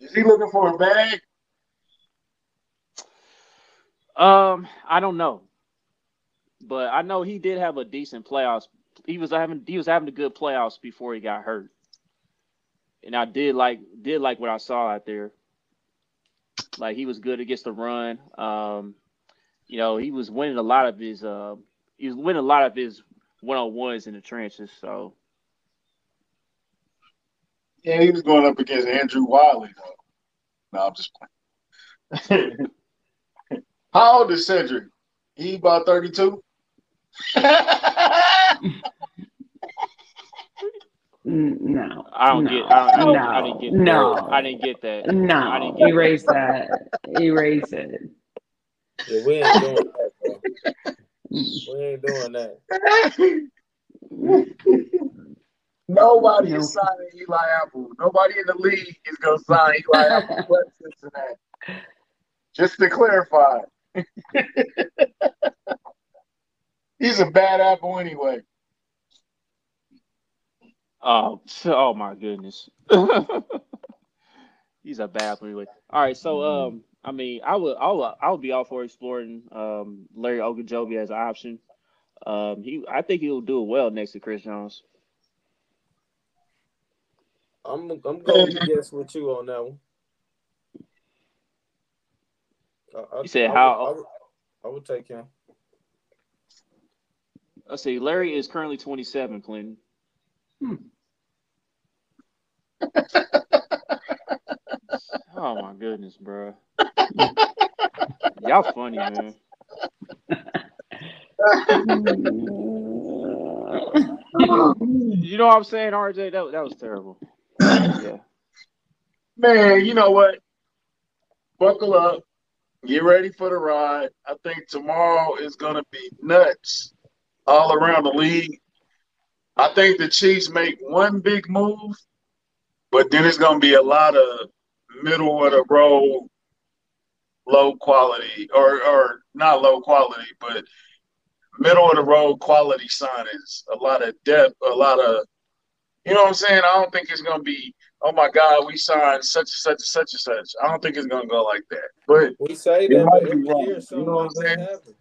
Is he looking for a bag? Um, I don't know, but I know he did have a decent playoffs. He was having he was having a good playoffs before he got hurt, and I did like did like what I saw out there. Like he was good against the run. Um, you know, he was winning a lot of his uh, he was winning a lot of his one on ones in the trenches. So Yeah, he was going up against Andrew Wylie, though. No, I'm just playing. How old is Cedric? He about 32? Mm, No. I don't no, get I, don't, no, I didn't get no, that. I didn't get that. I no. didn't get Erase that. Erase it. Yeah, we ain't doing that, bro. We ain't doing that. Nobody is signing Eli Apple. Nobody in the league is going to sign Eli Apple. West Cincinnati. Just to clarify. He's a bad apple anyway. Oh, oh my goodness. He's a bad one anyway. All right, so um, I mean, I would, I would, I would be all for exploring um Larry Ogunjobi as an option. Um, he, I think he'll do well next to Chris Jones. I'm I'm going to guess with you on that one. I, You said I how- Would, I, would, I would take him. Let's see. Larry is currently 27, Clinton. Hmm. oh my goodness, bro. Y'all funny, man. You know what I'm saying, RJ? That, that was terrible. Yeah. Man, you know what? Buckle up. Get ready for the ride. I think tomorrow is going to be nuts all around the league. I think the Chiefs make one big move, but then it's going to be a lot of middle of the road, low quality, or or not low quality, but middle of the road quality signings. A lot of depth, a lot of, you know what I'm saying? I don't think it's going to be oh my God, we signed such and such and such and such. I don't think it's gonna go like that. But We say It that, might be wrong. You something know what I'm saying? happens.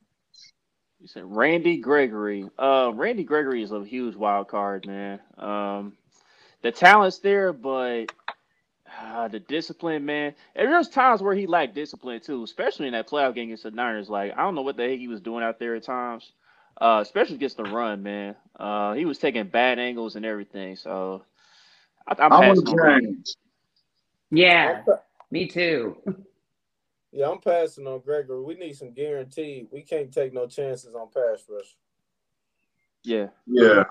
You said Randy Gregory. Uh, Randy Gregory is a huge wild card, man. Um, the talent's there, but uh, the discipline, man. And there's times where he lacked discipline too, especially in that playoff game against the Niners. Like I don't know what the heck he was doing out there at times, uh, especially against the run, man. Uh, he was taking bad angles and everything. So I, I'm I'm passing on on Randy. James. yeah, me too. Yeah, I'm passing on Gregory. We need some guarantee. We can't take no chances on pass rush. Yeah. Yeah.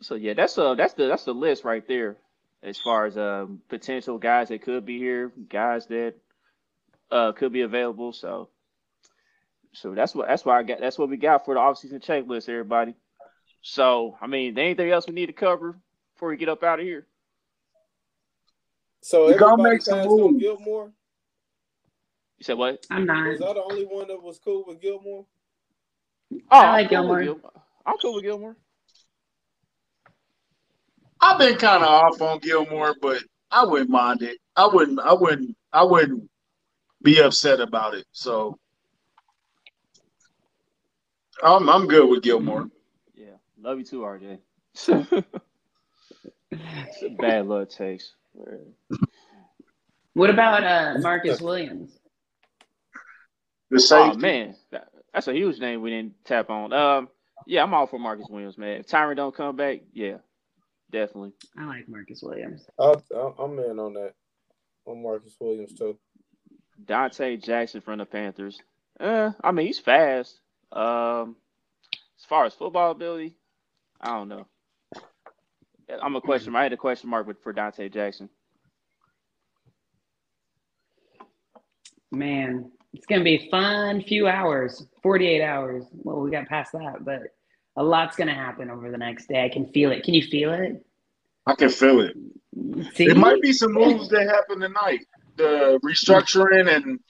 So yeah, that's uh that's the that's the list right there as far as um potential guys that could be here, guys that uh could be available. So so that's what that's why I got that's what we got for the offseason checklist, everybody. So I mean, anything else we need to cover before we get up out of here? So You gotta everybody make some passed moves. Gilmore. You said what? I'm not. Was I the only one that was cool with Gilmore? Oh, I like I'm cool Gilmore. I'm cool with Gilmore. I've been kind of off on Gilmore, but I wouldn't mind it. I wouldn't. I wouldn't. I wouldn't be upset about it. So I'm I'm good with Gilmore. Yeah, love you too, RJ. it's a bad luck takes. What about uh, Marcus Williams? The Oh man, that's a huge name we didn't tap on. Um, yeah, I'm all for Marcus Williams, man. If Tyrann don't come back, yeah, definitely. I like Marcus Williams. I'll, I'll- I'm in on that. On Marcus Williams too. Donte Jackson from the Panthers. Uh, I mean he's fast. Um, as far as football ability, I don't know. I'm a question. I had a question mark with for Donte Jackson. Man, it's gonna be a fun few hours. Forty-eight hours. Well, we got past that, but a lot's gonna happen over the next day. I can feel it. Can you feel it? I can feel it. See? It might be some moves that happen tonight. The restructuring and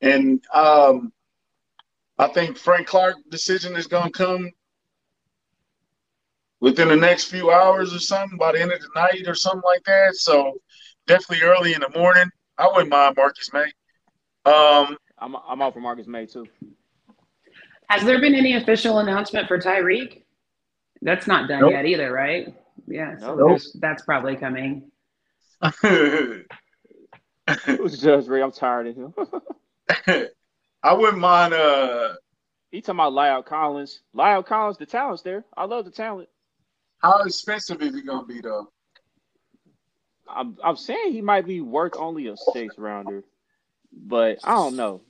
and um, I think Frank Clark decision is going to come within the next few hours or something by the end of the night or something like that. So definitely early in the morning. I wouldn't mind Marcus Maye. Um, I'm I'm all for Marcus Maye too. Has there been any official announcement for Tyreek? That's not done Nope. yet either, right? Yeah, so Nope. there's, that's probably coming. It was Judge Ray. I'm tired of him. I wouldn't mind. Uh, he talking about La'el Collins. La'el Collins, the talent's there. I love the talent. how expensive is he going to be though? I'm I'm saying he might be worth only a six rounder, but I don't know.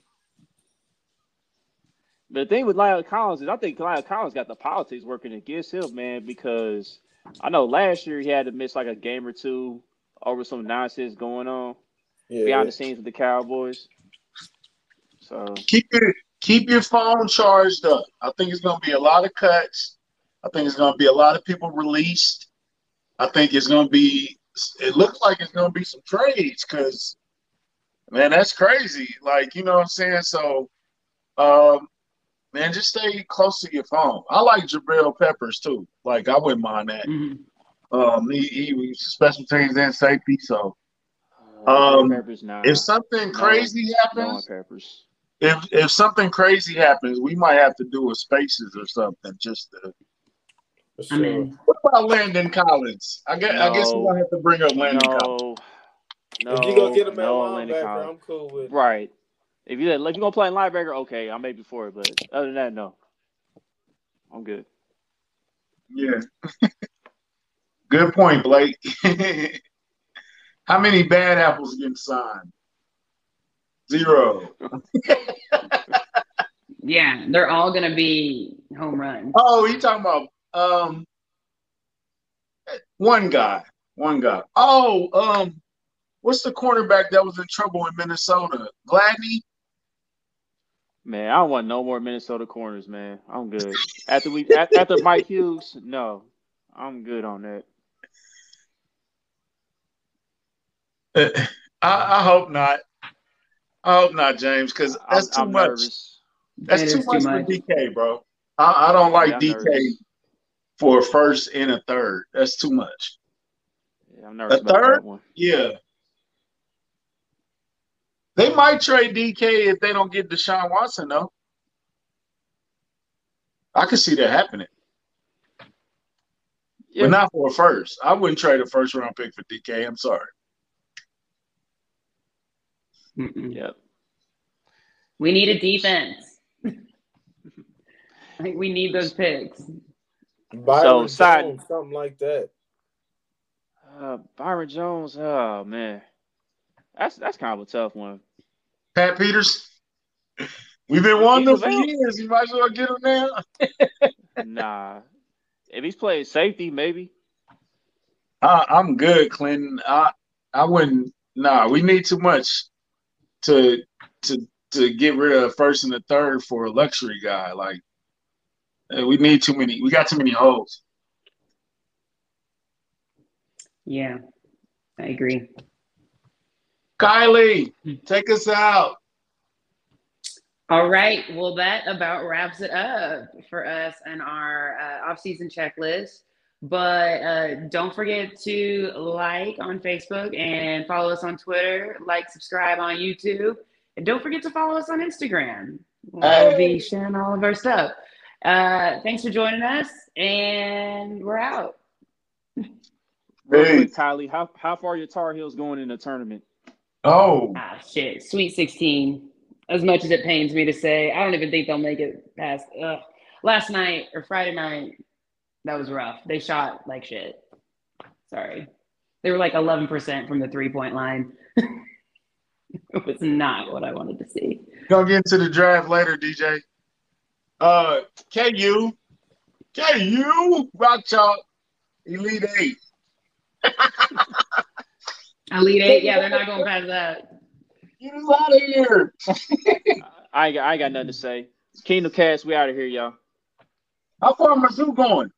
The thing with La'el Collins is I think La'el Collins got the politics working against him, man, because I know last year he had to miss like a game or two over some nonsense going on Yeah. behind the scenes with the Cowboys. So keep your keep your phone charged up. I think it's going to be a lot of cuts. I think it's going to be a lot of people released. I think it's going to be. It looks like it's going to be some trades because, man, that's crazy. Like you know what I'm saying. So, um, man, just stay close to your phone. I like Jabril Peppers too. Like I wouldn't mind that. Mhm. Um, he, he was special teams and safety. So uh, Um, Peppers now. if something crazy no happens, on Peppers. If if something crazy happens, we might have to do a spaces or something just to For I mean, What about Landon Collins? I guess I guess we No. don't have to bring up Landon Collins. No, no, if you go get him at no, Landon linebacker, Collins. I'm cool with. it. Right. If you if you're gonna play in linebacker, okay, I may be for it, but other than that, no. I'm good. Yeah. Good point, Blake. How many bad apples getting signed? Zero. Yeah, they're all gonna be home runs. Oh, you talking about um one guy. One guy. Oh, um, what's the cornerback that was in trouble in Minnesota? Gladney? Man, I don't want no more Minnesota corners, man. I'm good. After we after Mike Hughes, no. I'm good on that. Uh, I, I hope not. I hope not, James, because that's I'm, too I'm much. nervous. That's It too is too much for. DK, bro. I, I don't like Yeah, DK nervous. for a first and a third. That's too much. Yeah, I'm nervous A about third? that one. Yeah. They might trade DK if they don't get Deshaun Watson, though. I could see that happening, Yeah, but not for a first. I wouldn't trade a first round pick for DK. I'm sorry. Mm-mm. Yep. We need a defense. I think we need those picks. Byron side- Jones, something like that. Uh, Byron Jones. Oh man, that's that's kind of a tough one. Pat Peters. We've been wanting them He's for years. You might as well get him now. nah, if he's playing safety, maybe. I, I'm good, Clinton. I I wouldn't. Nah, we need too much to to to get rid of first and the third for a luxury guy. Like uh, we need too many. We got too many holes. Yeah, I agree. Kylie, take us out. All right. Well, that about wraps it up for us and our uh, off-season checklist. But uh, don't forget to like on Facebook and follow us on Twitter. Like, subscribe on YouTube, and don't forget to follow us on Instagram. We'll be sharing all of our stuff. Uh, thanks for joining us, and we're out. Real Hey. quick, Kylie, how how far are your Tar Heels going in the tournament? Oh, Ah, shit. Sweet 16. As much as it pains me to say, I don't even think they'll make it past. Ugh. Last night or Friday night, that was rough. They shot like shit. Sorry. They were like 11% from the three point line. it was not what I wanted to see. gonna get into the draft later, DJ. Uh, KU, KU, Rock Chalk, Elite Eight. Elite Eight, yeah, they're not going past that. Get us out of here. I ain't, got- I ain't got nothing to say. Kingdom Kast, we out of here, y'all. How far Mizzou going?